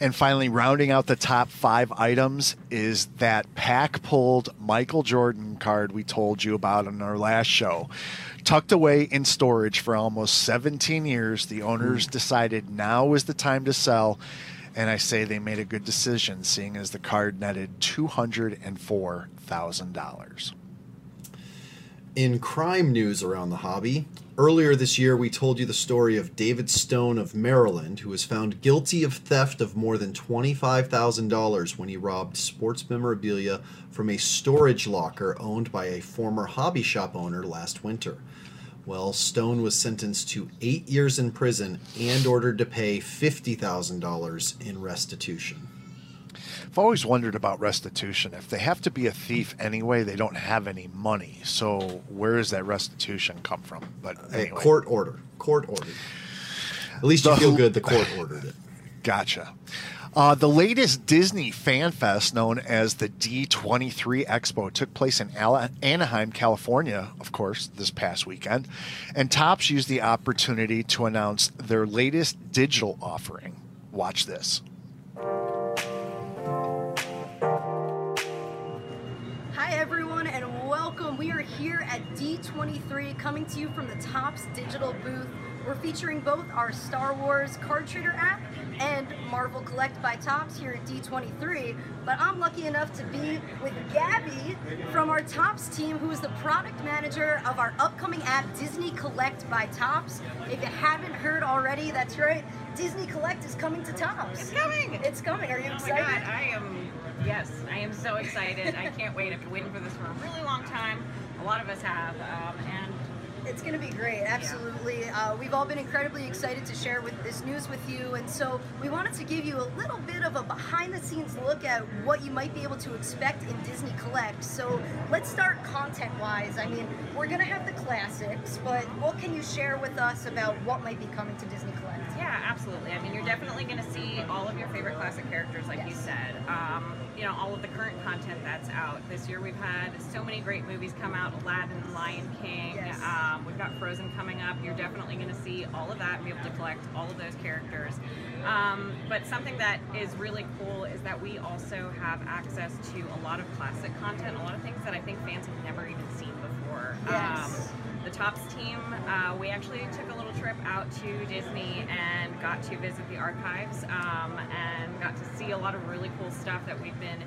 And finally, rounding out the top five items is that pack pulled Michael Jordan card we told you about in our last show. Tucked away in storage for almost 17 years, the owners hmm. decided now was the time to sell. And I say they made a good decision, seeing as the card netted $204,000. In crime news around the hobby, earlier this year we told you the story of David Stone of Maryland, who was found guilty of theft of more than $25,000 when he robbed sports memorabilia from a storage locker owned by a former hobby shop owner last winter. Well, Stone was sentenced to eight years in prison and ordered to pay $50,000 in restitution. I've always wondered about restitution. If they have to be a thief anyway, they don't have any money. So where does that restitution come from? But A anyway, court order. Court ordered. At least you The- feel good the court ordered it. Gotcha. Uh, the latest Disney Fan Fest, known as the D23 Expo, took place in Anaheim, California, of course, this past weekend. And Topps used the opportunity to announce their latest digital offering. Watch this. Hi, everyone, and welcome. We are here at D23 coming to you from the Topps Digital booth. We're featuring both our Star Wars card trader app and Marvel Collect by Topps here at D23. But I'm lucky enough to be with Gabby from our Topps team, who is the product manager of our upcoming app, Disney Collect by Topps. If you haven't heard already, that's right, Disney Collect is coming to Topps. It's coming. It's coming. Are you Oh my god, I am. Yes, I am so excited. I can't wait. I've been waiting for this for a really long time. A lot of us have, um, and It's going to be great, absolutely. Uh, we've all been incredibly excited to share with this news with you, and so we wanted to give you a little bit of a behind-the-scenes look at what you might be able to expect in Disney Collect. So let's start content-wise. I mean, we're going to have the classics, but what can you share with us about what might be coming to Disney Collect? Yeah, absolutely. I mean, you're definitely going to see all of your favorite classic characters, like you said. Um, you know, all of the current content that's out. This year we've had so many great movies come out Aladdin, Lion King. Yes. Um, we've got Frozen coming up. You're definitely going to see all of that and be able to collect all of those characters. Um, but something that is really cool is that we also have access to a lot of classic content, a lot of things that I think fans have never even seen before. Yes. Topps team, uh, we actually took a little trip out to Disney and got to visit the archives um, and got to see a lot of really cool stuff that we've been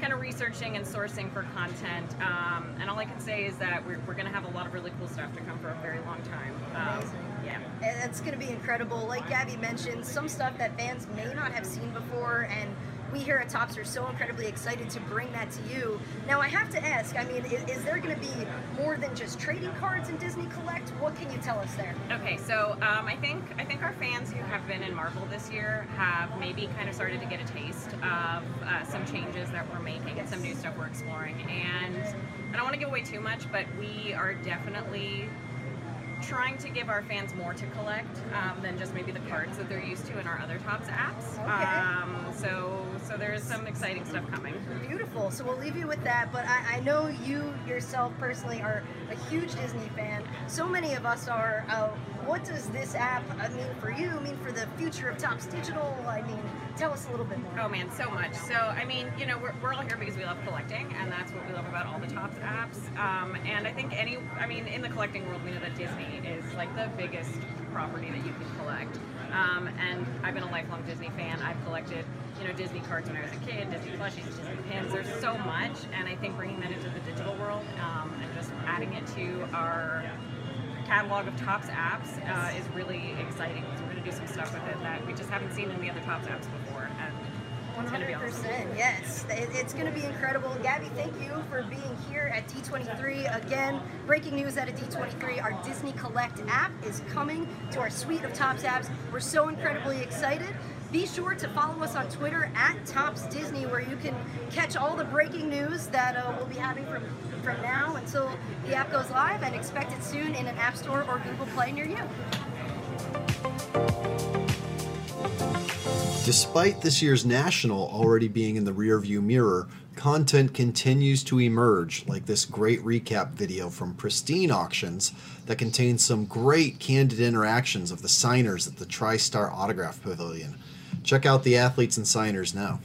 kind of researching and sourcing for content. Um, and all I can say is that we're, we're going to have a lot of really cool stuff to come for a very long time. Um, yeah. And It's going to be incredible. Like Gabby mentioned, some stuff that fans may not have seen before, and we here at Topps are so incredibly excited to bring that to you. Now, I have to ask I mean, is, is there going to be more than just trading cards in Disney Collect? What can you tell us there? Okay, so um, I think I think our fans who have been in Marvel this year have maybe kind of started to get a taste of uh, some changes that we're making and some new stuff we're exploring. And I don't want to give away too much, but we are definitely trying to give our fans more to collect um, than just maybe the cards that they're used to in our other topps apps. Okay. Um, so so there's some exciting stuff coming. Beautiful. So we'll leave you with that. But I, I know you yourself personally are a huge Disney fan. So many of us are. Uh, what does this app uh, mean for you? Mean for the future of Topps Digital? I mean, tell us a little bit more. Oh man, so much. So I mean, you know, we're, we're all here because we love collecting, and that's what we love about all the Topps apps. Um, and I think any, I mean, in the collecting world, we know that Disney is like the biggest property that you can collect. Um, and I've been a lifelong Disney fan. I've collected, you know, Disney cards when I was a kid, Disney plushies, Disney pins. There's so much, and I think bringing that into the digital world um, and just adding it to our catalog of Topps apps uh, is really exciting. To do some stuff with it that we just haven't seen in the other Topps apps before, and it's going to be awesome. 100%. Yes, It- it's going to be incredible. Gabby, thank you for being here at D23. Again, breaking news out of D23 our Disney Collect app is coming to our suite of Topps apps. We're so incredibly excited. Be sure to follow us on Twitter at Topps Disney, where you can catch all the breaking news that uh, we'll be having from, from now until the app goes live and expect it soon in an App Store or Google Play near you. Despite this year's National already being in the rearview mirror, content continues to emerge, like this great recap video from Pristine Auctions that contains some great candid interactions of the signers at the TriStar Autograph Pavilion. Check out the athletes and signers now.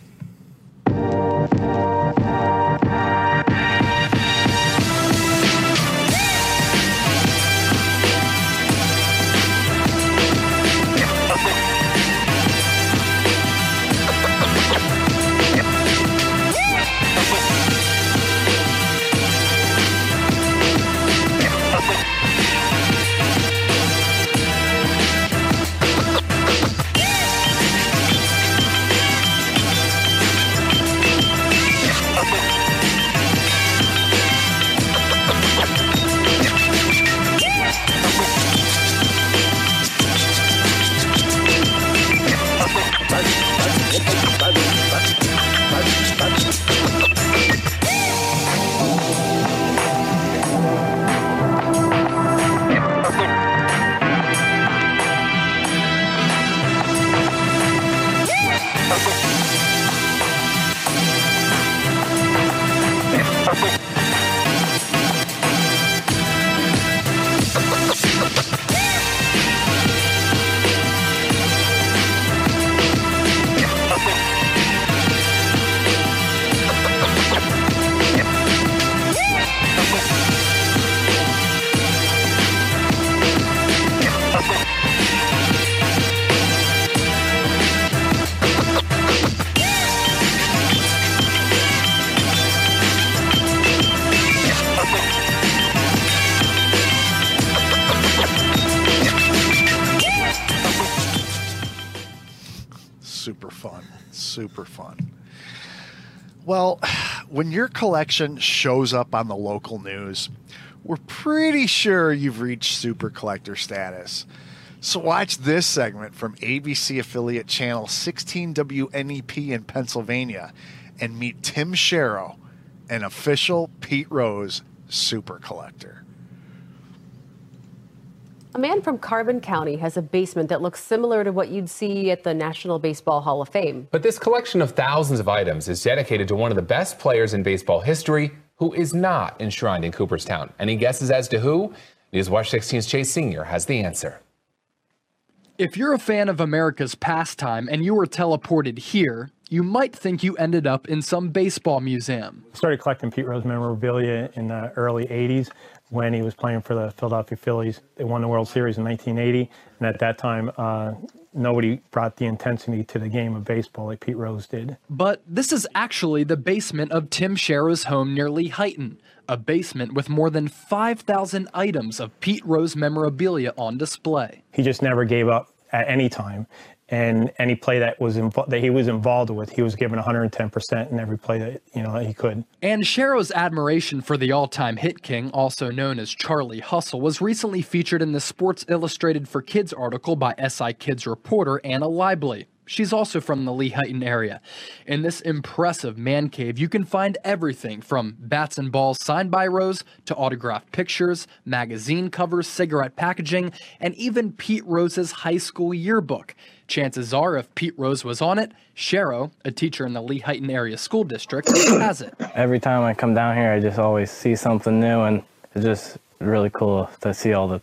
When your collection shows up on the local news, we're pretty sure you've reached super collector status. So watch this segment from ABC affiliate channel 16 WNEP in Pennsylvania and meet Tim Sharrow, an official Pete Rose super collector. A man from Carbon County has a basement that looks similar to what you'd see at the National Baseball Hall of Fame. But this collection of thousands of items is dedicated to one of the best players in baseball history who is not enshrined in Cooperstown. Any guesses as to who? News Watch 16's Chase Senior has the answer. If you're a fan of America's pastime and you were teleported here, you might think you ended up in some baseball museum. Started collecting Pete Rose memorabilia in the early 80s when he was playing for the Philadelphia Phillies. They won the World Series in 1980, and at that time, uh, nobody brought the intensity to the game of baseball like Pete Rose did. But this is actually the basement of Tim Sharrow's home near Lehighton, a basement with more than 5,000 items of Pete Rose memorabilia on display. He just never gave up at any time. And any play that was invo- that he was involved with, he was given 110% in every play that you know that he could. And Sharrow's admiration for the all-time hit king, also known as Charlie Hustle, was recently featured in the Sports Illustrated for Kids article by SI Kids reporter Anna Lively. She's also from the Lehighton area. In this impressive man cave, you can find everything from bats and balls signed by Rose to autographed pictures, magazine covers, cigarette packaging, and even Pete Rose's high school yearbook. Chances are, if Pete Rose was on it, Sharrow, a teacher in the Lehighton area school district, has it. Every time I come down here, I just always see something new, and it's just really cool to see all the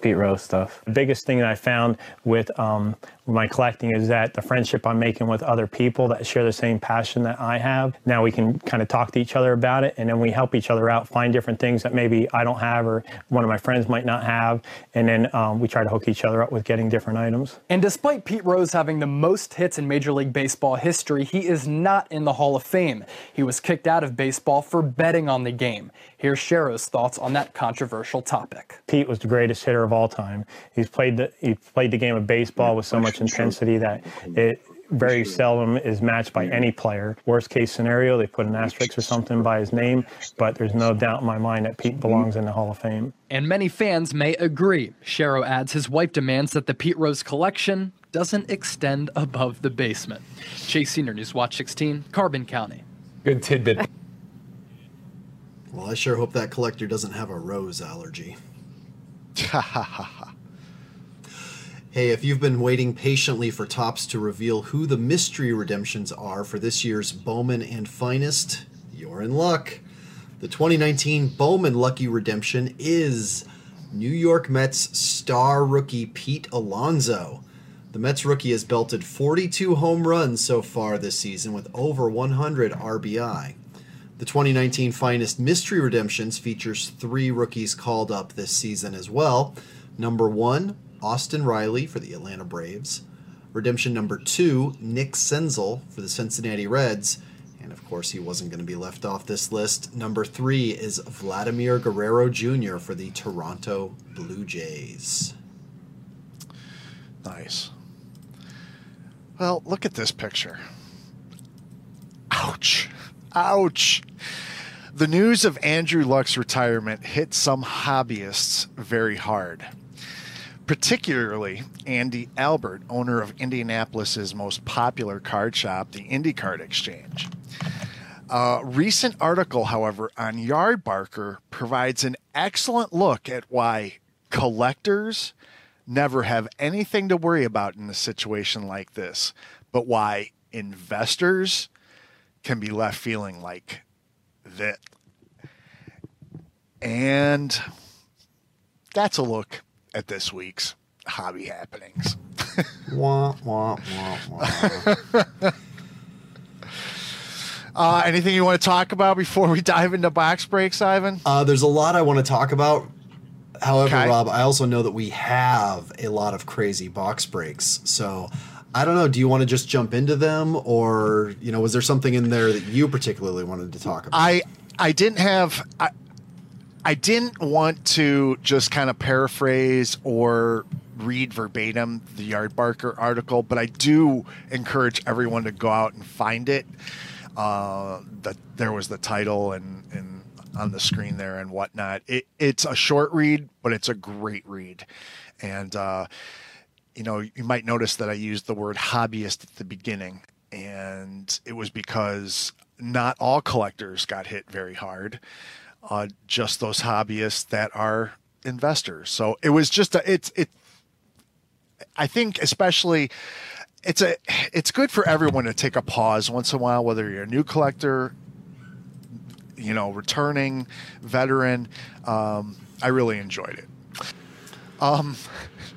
Pete Rose stuff. The biggest thing that I found with um, my collecting is that the friendship I'm making with other people that share the same passion that I have. Now we can kind of talk to each other about it, and then we help each other out, find different things that maybe I don't have or one of my friends might not have, and then um, we try to hook each other up with getting different items. And despite Pete Rose having the most hits in Major League Baseball history, he is not in the Hall of Fame. He was kicked out of baseball for betting on the game. Here's Sharrow's thoughts on that controversial topic. Pete was the greatest hitter of all time. He's played the he played the game of baseball with so much intensity that it very seldom is matched by any player. Worst case scenario, they put an asterisk or something by his name, but there's no doubt in my mind that Pete mm-hmm. belongs in the Hall of Fame. And many fans may agree. Sharrow adds his wife demands that the Pete Rose collection doesn't extend above the basement. Chase Senior News Watch 16, Carbon County. Good tidbit. Well, I sure hope that collector doesn't have a rose allergy. Hey, if you've been waiting patiently for Topps to reveal who the mystery redemptions are for this year's Bowman and Finest, you're in luck. The 2019 Bowman Lucky Redemption is New York Mets star rookie Pete Alonso. The Mets rookie has belted 42 home runs so far this season with over 100 RBI. The 2019 Finest Mystery Redemptions features three rookies called up this season as well. Number one, Austin Riley for the Atlanta Braves. Redemption number two, Nick Senzel for the Cincinnati Reds. And of course, he wasn't going to be left off this list. Number three is Vladimir Guerrero Jr. for the Toronto Blue Jays. Nice. Well, look at this picture. Ouch. Ouch. The news of Andrew Luck's retirement hit some hobbyists very hard. Particularly Andy Albert, owner of Indianapolis's most popular card shop, the Indy Card Exchange. A recent article, however, on Yardbarker provides an excellent look at why collectors never have anything to worry about in a situation like this, but why investors can be left feeling like that. And that's a look at this week's hobby happenings. wah, wah, wah, wah. uh, anything you want to talk about before we dive into box breaks, Ivan? Uh, there's a lot I want to talk about. However, Okay. Rob, I also know that we have a lot of crazy box breaks. So I don't know. Do you want to just jump into them, or you know, was there something in there that you particularly wanted to talk about? I I didn't have I, I didn't want to just kind of paraphrase or read verbatim the Yardbarker article, but I do encourage everyone to go out and find it. Uh, that there was the title and and on the screen there and whatnot. It, it's a short read, but it's a great read, and uh, you know you might notice that I used the word hobbyist at the beginning, and it was because not all collectors got hit very hard. Uh, just those hobbyists that are investors. So it was just a it's it. I think especially it's a it's good for everyone to take a pause once in a while, whether you're a new collector, you know, returning veteran. Um, I really enjoyed it. Um,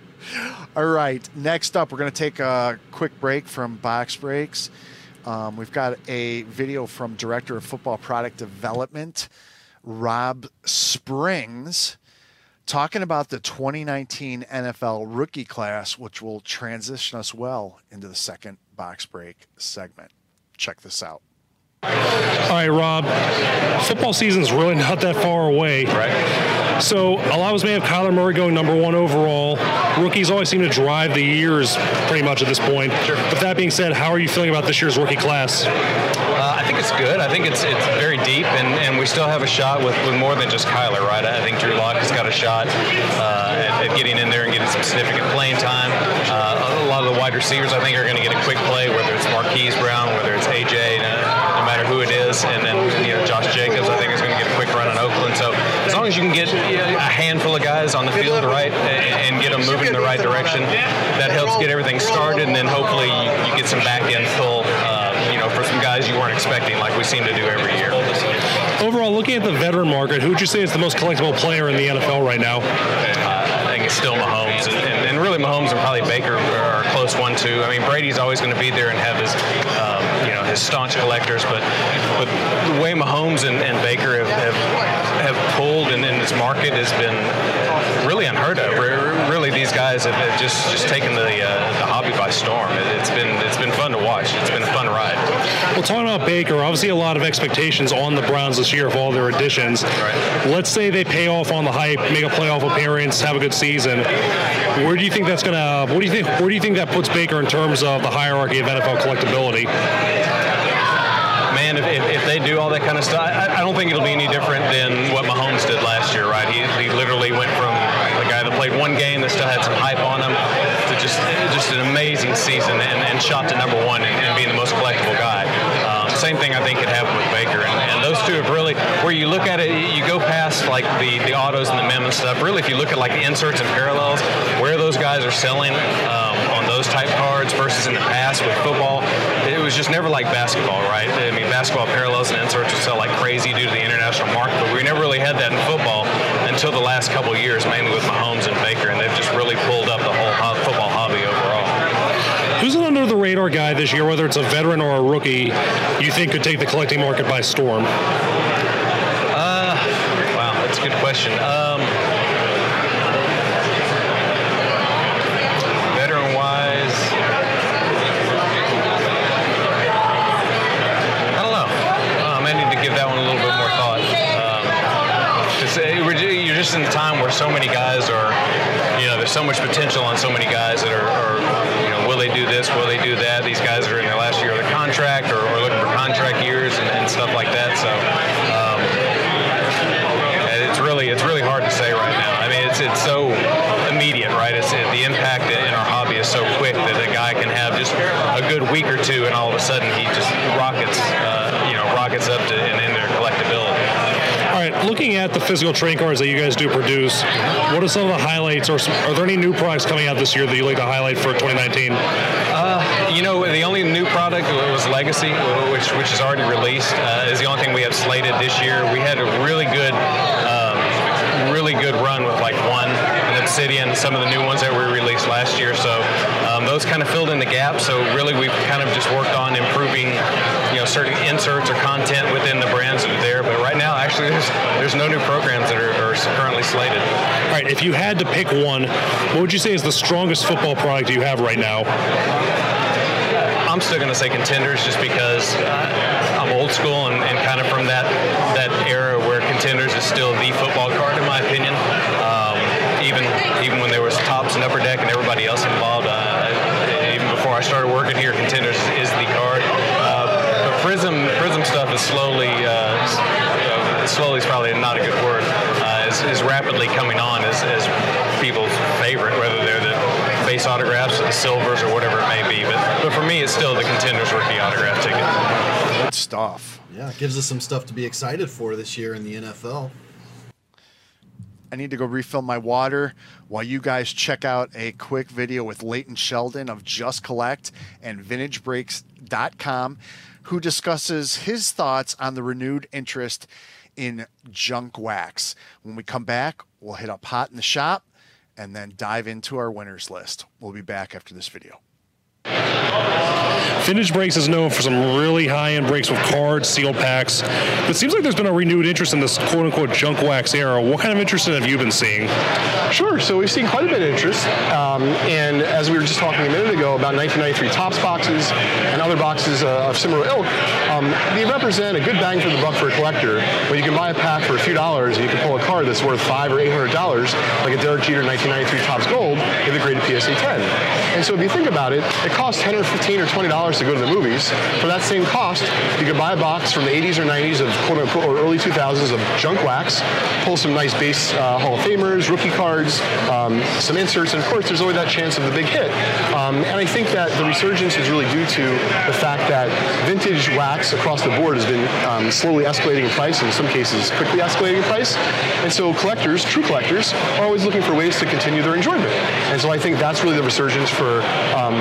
all right, next up, we're going to take a quick break from box breaks. Um, we've got a video from Director of Football Product Development, Rob Springs, talking about the 2019 NFL rookie class, which will transition us well into the second box break segment. Check this out. All right, Rob. Football season's really not that far away. Right. So a lot of us may have Kyler Murray going number one overall. Rookies always seem to drive the years pretty much at this point. Sure. With that being said, how are you feeling about this year's rookie class? Uh, I think it's good. I think it's it's very deep, and, and we still have a shot with, with more than just Kyler, right? I think Drew Lock has got a shot uh, at, at getting in there and getting some significant playing time. Uh, a lot of the wide receivers, I think, are going to get a quick play, whether it's Marquise Brown, whether it's AJ, no, no matter who it is, and then you know Josh Jacobs, I think, is going to get a quick run in Oakland. So as long as you can get a handful of guys on the field, right, and, and get them moving in the right direction, that helps get everything started, and then hopefully you, you get some back end pull. Expecting, like we seem to do every year. Overall, looking at the veteran market, who would you say is the most collectible player in the NFL right now? Uh, I think it's still Mahomes, and, and, and really Mahomes and probably Baker are a close one too. I mean, Brady's always going to be there and have his, um, you know, his staunch collectors, but but the way Mahomes and, and Baker have, have have pulled in, in this market has been really unheard of. Re- Really, these guys have, just just taken the uh, the hobby by storm. It, it's been it's been fun to watch. It's been a fun ride. Well, talking about Baker, obviously a lot of expectations on the Browns this year of all their additions. Let's say they pay off on the hype, make a playoff appearance, have a good season. Where do you think that's gonna? What do you think? Where do you think that puts Baker in terms of the hierarchy of NFL collectability? man, if, if, if they do all that kind of stuff, I, I don't think it'll be any different than what Mahomes did last year, right? He, he literally went from the guy that played one game that still had some hype on him to just just an amazing season and, and shot to number one and, and being the most collectible guy. Same thing I think could happen with Baker, and, and those two have really, where you look at it, you go past like the, the autos and the mem and stuff. Really, if you look at like the inserts and parallels, where those guys are selling um, on those type cards versus in the past with football, it was just never like basketball, right? I mean, basketball parallels and inserts would sell like crazy due to the international market, but we never really had that in football until the last couple years, mainly with Mahomes and Baker, and they've just or guy this year, whether it's a veteran or a rookie, you think could take the collecting market by storm? Uh, wow, that's a good question. Um, veteran wise, I don't know. I may need to give that one a little bit more thought. Because you're just in a time where so many guys are, you know, there's so much potential on so many guys that are, are they do this? Will they do that? These guys are in their last year of the contract or, or looking for contract years and, and stuff like that. At the physical train cards that you guys do produce, what are some of the highlights, or are there any new products coming out this year that you'd like to highlight for 2019? Uh, you know, the only new product was Legacy, which which is already released. Uh, is the only thing we have slated this year. We had a really good, really good run with like one and Obsidian, some of the new ones that we released last year. So um, those kind of filled in the gap. So really, we've kind of just worked on improving, you know, certain inserts or content within the brands that are there. But right now, actually, there's there's no new programs that are, are currently slated. All right, if you had to pick one, what would you say is the strongest football product you have right now? I'm still going to say contenders just because uh, I'm old school and, and, kind of from that that era where contenders is still the football before I started working here, contenders is the card. Uh, but Prism Prism stuff is slowly uh, slowly is probably not a good word. Uh, is, is rapidly coming on as, as people's favorite, whether they're the base autographs or the silvers or whatever it may be. But but for me, it's still the contenders rookie autograph ticket. Good stuff. Yeah, it gives us some stuff to be excited for this year in the NFL. I need to go refill my water while you guys check out a quick video with Leighton Sheldon of Just Collect and VintageBreaks.com, who discusses his thoughts on the renewed interest in junk wax. When we come back, we'll hit up Hot in the Shop and then dive into our winners list. We'll be back after this video. Vintage Breaks is known for some really high-end breaks with cards, sealed packs. But it seems like there's been a renewed interest in this quote-unquote junk wax era. What kind of interest have you been seeing? Sure. So we've seen quite a bit of interest. Um, and as we were just talking a minute ago about 1993 Topps boxes and other boxes uh, of similar ilk, um, they represent a good bang for the buck for a collector. When you can buy a pack for a few dollars and you can pull a card that's worth five or eight hundred dollars, like a Derek Jeter 1993 Topps Gold, with a graded PSA 10. And so if you think about it costs 10 or 15 or 20 dollars to go to the movies. For that same cost, you could buy a box from the 80s or 90s of quote unquote or early 2000s of junk wax, pull some nice base uh, Hall of Famers, rookie cards, um, some inserts, and of course there's always that chance of the big hit. Um, and I think that the resurgence is really due to the fact that vintage wax across the board has been um, slowly escalating in price, in some cases quickly escalating in price. And so collectors, true collectors, are always looking for ways to continue their enjoyment. And so I think that's really the resurgence for um,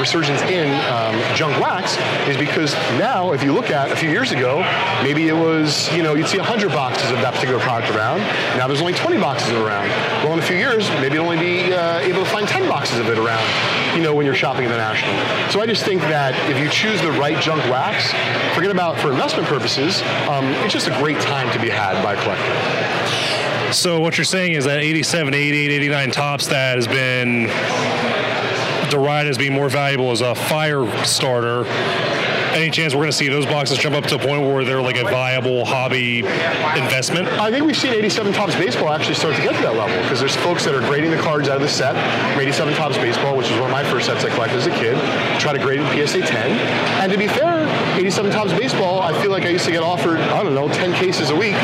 resurgence in um, junk wax is because now, if you look at a few years ago, maybe it was, you know, you'd see 100 boxes of that particular product around. Now there's only 20 boxes around. Well, in a few years, maybe you'll only be uh, able to find 10 boxes of it around, you know, when you're shopping at the National. So I just think that if you choose the right junk wax, forget about for investment purposes, um, it's just a great time to be had by a collector. So what you're saying is that 87, 88, 89 topps that has been derided as being more valuable as a fire starter. Any chance we're going to see those boxes jump up to a point where they're like a viable hobby investment? I think we've seen 87 Topps Baseball actually start to get to that level because there's folks that are grading the cards out of the set 87 Topps Baseball, which is one of my first sets I collected as a kid, try to grade in PSA 10. And to be fair, 87 Topps Baseball, I feel like I used to get offered, I don't know, 10 cases a week,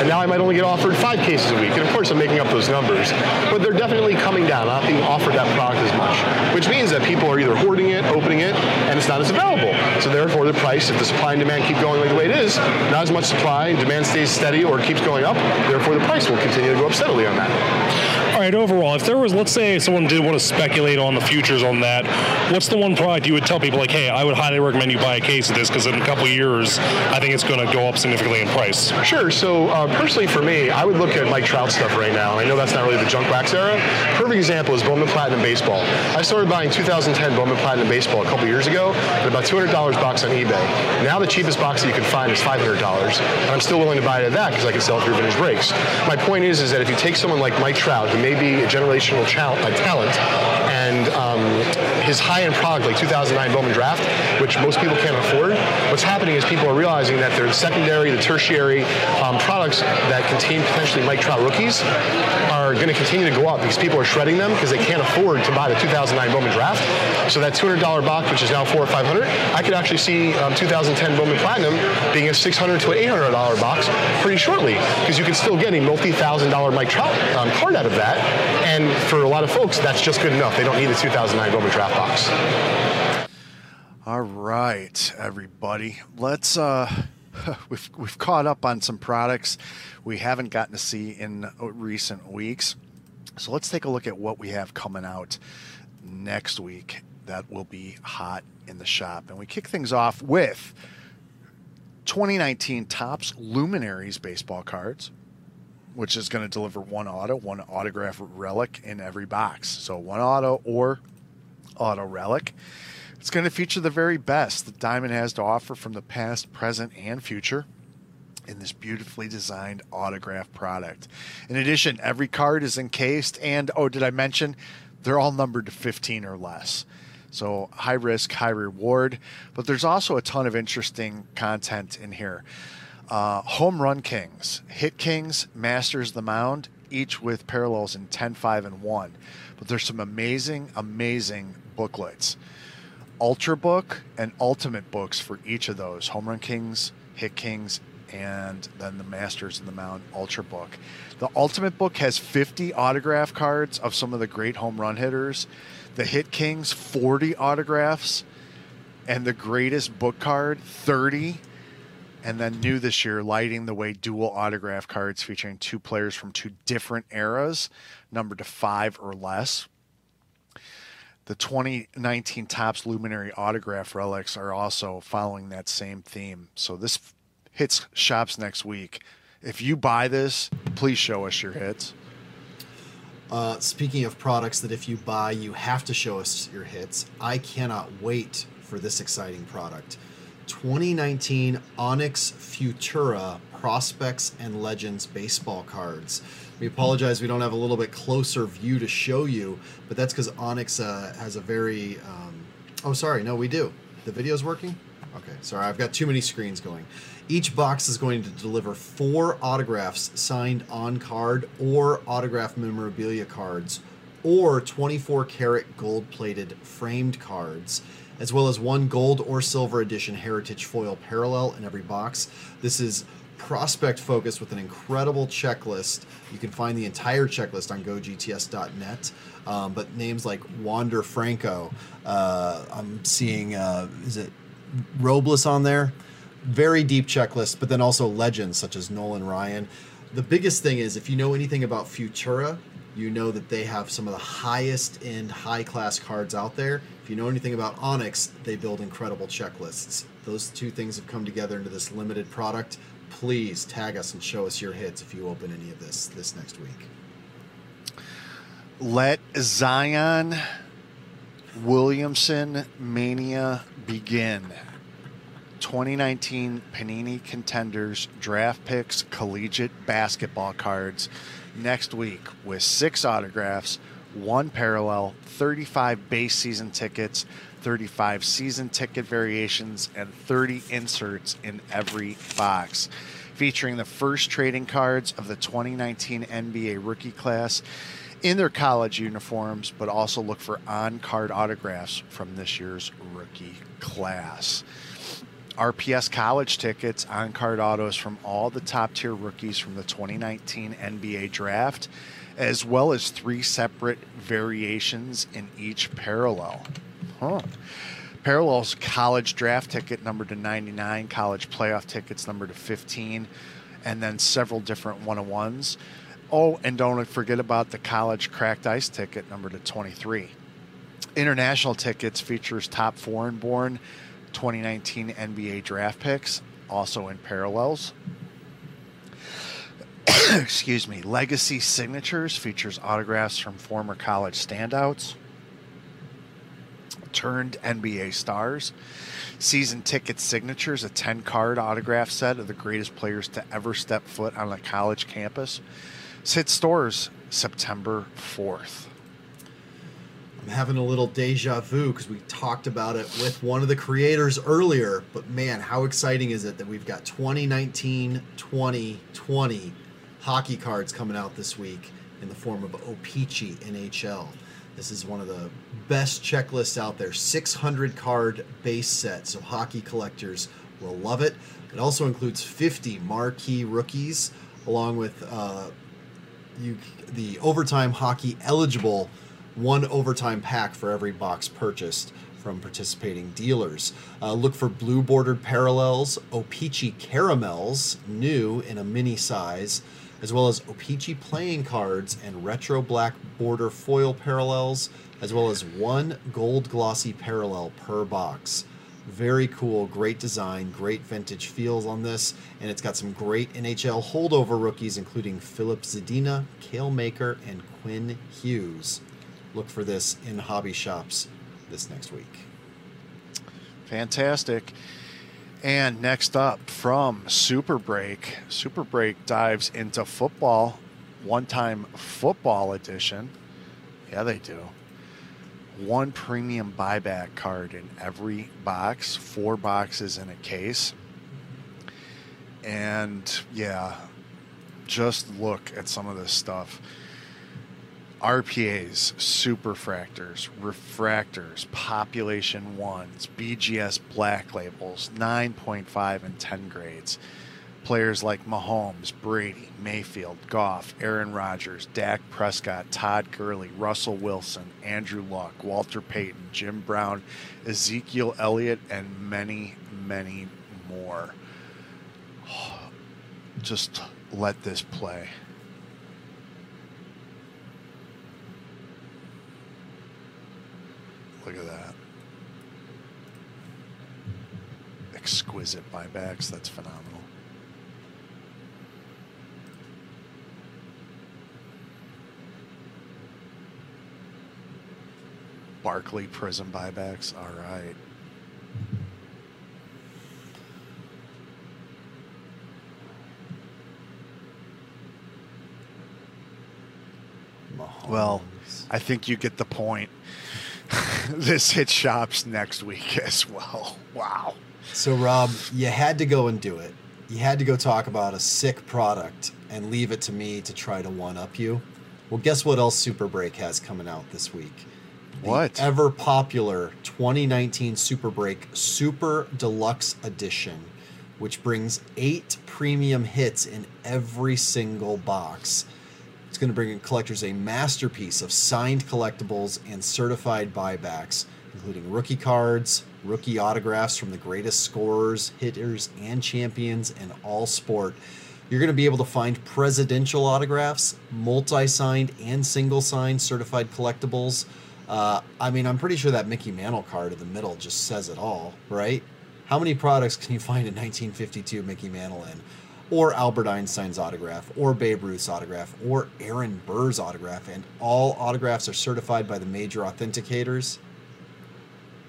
and now I might only get offered five cases a week. And of course, I'm making up those numbers. But they're definitely coming down, not being offered that product as much, which means that people are either hoarding it, opening it, and it's not as available. So therefore, the price, if the supply and demand keep going like the way it is, not as much supply, demand stays steady or keeps going up, therefore the price will continue to go up steadily on that. Right, overall, if there was, let's say, someone did want to speculate on the futures on that, what's the one product you would tell people like, hey, I would highly recommend you buy a case of this because in a couple years, I think it's going to go up significantly in price. Sure. So uh, personally, for me, I would look at Mike Trout stuff right now. I know that's not really the junk wax era. Perfect example is Bowman Platinum Baseball. I started buying 2010 Bowman Platinum Baseball a couple years ago at about $200 box on eBay. Now the cheapest box that you can find is $500, and I'm still willing to buy it at that because I can sell it through vintage breaks. My point is, is that if you take someone like Mike Trout, who may be a generational talent, and um, his high-end product like 2009 Bowman Draft, which most people can't afford, what's happening is people are realizing that their secondary, the tertiary um, products that contain potentially Mike Trout rookies are going to continue to go up because people are shredding them because they can't afford to buy the 2009 Bowman Draft. So that $200 box, which is now four or 500, I could actually see um, 2010 Bowman Platinum being a 600 to an $800 box pretty shortly because you can still get a multi-thousand dollar Mike Trout um, card out of that. And for a lot of folks, that's just good enough. They don't need the 2009 Bowman Draft box. All right, everybody. Let's uh we've we've caught up on some products we haven't gotten to see in recent weeks. So let's take a look at what we have coming out next week that will be hot in the shop. And we kick things off with 2019 Topps Luminaries baseball cards, which is going to deliver one auto, one autograph relic in every box. So one auto or auto relic. It's going to feature the very best that Diamond has to offer from the past, present, and future in this beautifully designed autograph product. In addition, every card is encased, and oh, did I mention they're all numbered to 15 or less? So high risk, high reward. But there's also a ton of interesting content in here. Uh, home run kings, hit kings, masters the mound, each with parallels in 10, 5, and 1. But there's some amazing, amazing booklets. Ultra book and ultimate books for each of those home run kings, hit kings, and then the Masters in the Mound Ultra book. The Ultimate book has 50 autograph cards of some of the great home run hitters. The Hit Kings, 40 autographs. And the greatest book card, 30. And then new this year, lighting the way dual autograph cards featuring two players from two different eras, numbered to five or less. The 2019 Topps Luminary autograph relics are also following that same theme. So this hits shops next week. If you buy this, please show us your hits. Uh, speaking of products that if you buy, you have to show us your hits, I cannot wait for this exciting product. 2019 Onyx Futura Prospects and Legends baseball cards. We apologize we don't have a little bit closer view to show you, but that's because Onyx uh, has a very. Um, oh, sorry, no, we do. The video's working? Okay, sorry, I've got too many screens going. Each box is going to deliver four autographs signed on card or autograph memorabilia cards or 24 karat gold plated framed cards, as well as one gold or silver edition heritage foil parallel in every box. This is prospect focused with an incredible checklist. You can find the entire checklist on gogts.net. Um, but names like Wander Franco, uh, I'm seeing, uh, is it Robles on there? very deep checklist, but then also legends such as Nolan Ryan. The biggest thing is if you know anything about Futura, you know that they have some of the highest end high class cards out there. If you know anything about Onyx, they build incredible checklists. Those two things have come together into this limited product. Please tag us and show us your hits if you open any of this this next week. Let Zion Williamson mania begin. 2019 Panini Contenders draft picks collegiate basketball cards next week with six autographs, one parallel, 35 base season tickets, 35 season ticket variations, and 30 inserts in every box. Featuring the first trading cards of the 2019 NBA rookie class in their college uniforms, but also look for on card autographs from this year's rookie class. RPS college tickets, on card autos from all the top tier rookies from the 2019 NBA draft, as well as three separate variations in each parallel. Huh. Parallels college draft ticket number to 99, college playoff tickets number to 15, and then several different one on ones. Oh, and don't forget about the college cracked ice ticket number to 23. International tickets features top foreign born 2019 NBA draft picks, also in parallels. Excuse me. Legacy signatures features autographs from former college standouts, turned NBA stars. Season ticket signatures, a 10 card autograph set of the greatest players to ever step foot on a college campus. Hit stores September 4th. I'm having a little deja vu because we talked about it with one of the creators earlier. But man, how exciting is it that we've got 2019 2020 hockey cards coming out this week in the form of O-Pee-Chee NHL. This is one of the best checklists out there 600 card base set, so hockey collectors will love it. It also includes 50 marquee rookies, along with uh, you, the overtime hockey eligible one overtime pack for every box purchased from participating dealers. Uh, look for blue bordered parallels, O-Pee-Chee caramels, new in a mini size, as well as O-Pee-Chee playing cards and retro black border foil parallels, as well as one gold glossy parallel per box. Very cool, great design, great vintage feels on this, and it's got some great NHL holdover rookies, including Filip Zadina, Cale Makar, and Quinn Hughes. Look for this in hobby shops this next week. Fantastic. And next up from Super Break, Super Break dives into football, one time football edition. Yeah, they do. One premium buyback card in every box, four boxes in a case. And yeah, just look at some of this stuff. RPAs, superfractors, refractors, population ones, BGS black labels, 9.5 and 10 grades. Players like Mahomes, Brady, Mayfield, Goff, Aaron Rodgers, Dak Prescott, Todd Gurley, Russell Wilson, Andrew Luck, Walter Payton, Jim Brown, Ezekiel Elliott, and many, many more. Just let this play. Look at that. Exquisite buybacks. That's phenomenal. Barkley Prism buybacks. All right. Well, I think you get the point. this hit shops next week as well. Wow. So, Rob, you had to go and do it. You had to go talk about a sick product and leave it to me to try to one up you. Well, guess what else Super Break has coming out this week? The What? Ever popular 2019 Super Break Super Deluxe Edition, which brings eight premium hits in every single box. It's going to bring collectors a masterpiece of signed collectibles and certified buybacks, including rookie cards, rookie autographs from the greatest scorers, hitters, and champions in all sport. You're going to be able to find presidential autographs, multi signed and single signed certified collectibles. Uh, I mean, I'm pretty sure that Mickey Mantle card in the middle just says it all, right? How many products can you find a 1952 Mickey Mantle in? Or Albert Einstein's autograph, or Babe Ruth's autograph, or Aaron Burr's autograph, and all autographs are certified by the major authenticators.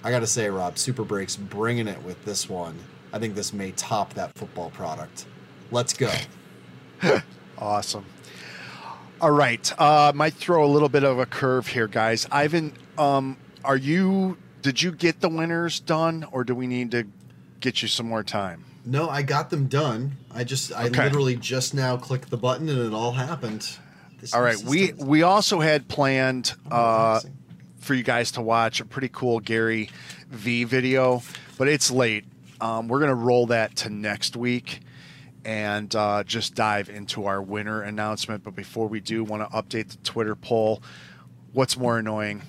I gotta say, Rob, Super Breaks bringing it with this one. I think this may top that football product. Let's go. Awesome. All right. Uh, might throw a little bit of a curve here, guys. Ivan, um, are you? Did you get the winners done, or do we need to get you some more time? No, I got them done. I just, I Okay. literally just now clicked the button and it all happened. This All right. We we also had planned uh, for you guys to watch a pretty cool Gary V video, but it's late. Um, we're gonna roll that to next week and uh, just dive into our winner announcement. But before we do, want to update the Twitter poll. What's more annoying?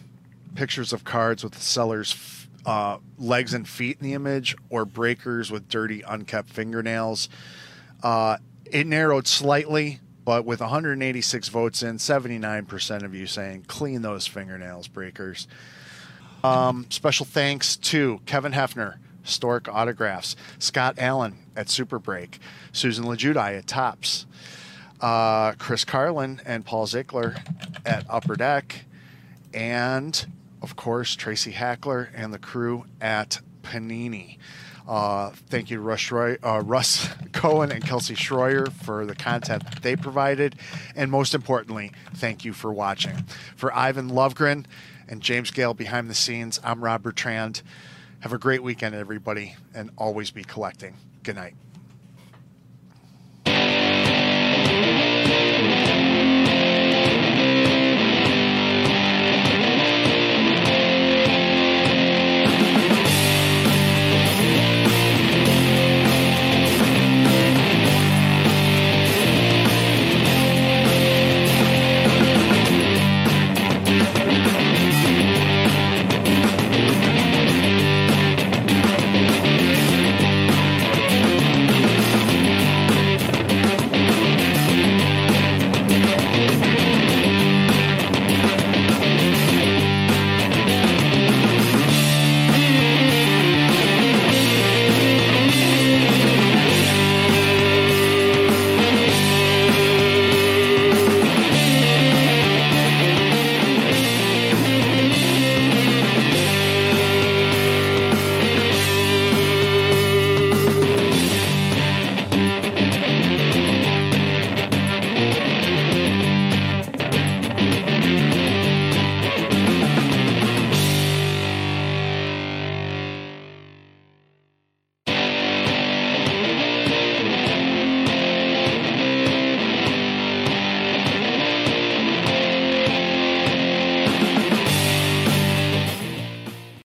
Pictures of cards with the seller's uh, legs and feet in the image, or breakers with dirty, unkept fingernails. Uh, it narrowed slightly But with 186 votes in, 79% of you saying clean those fingernails, breakers. Um, special thanks to Kevin Hefner, Stork Autographs, Scott Allen at Super Break, Susan Lulgjuraj at Topps, uh, Chris Carlin and Paul Zickler at Upper Deck, and of course, Tracy Hackler and the crew at Panini. Uh, thank you to Russ, Roy, uh, Russ, Cohen and Kelsey Schroyer for the content that they provided. And most importantly, thank you for watching. For Ivan Lovegren and James Gale behind the scenes, I'm Rob Bertrand. Have a great weekend, everybody, and always be collecting. Good night.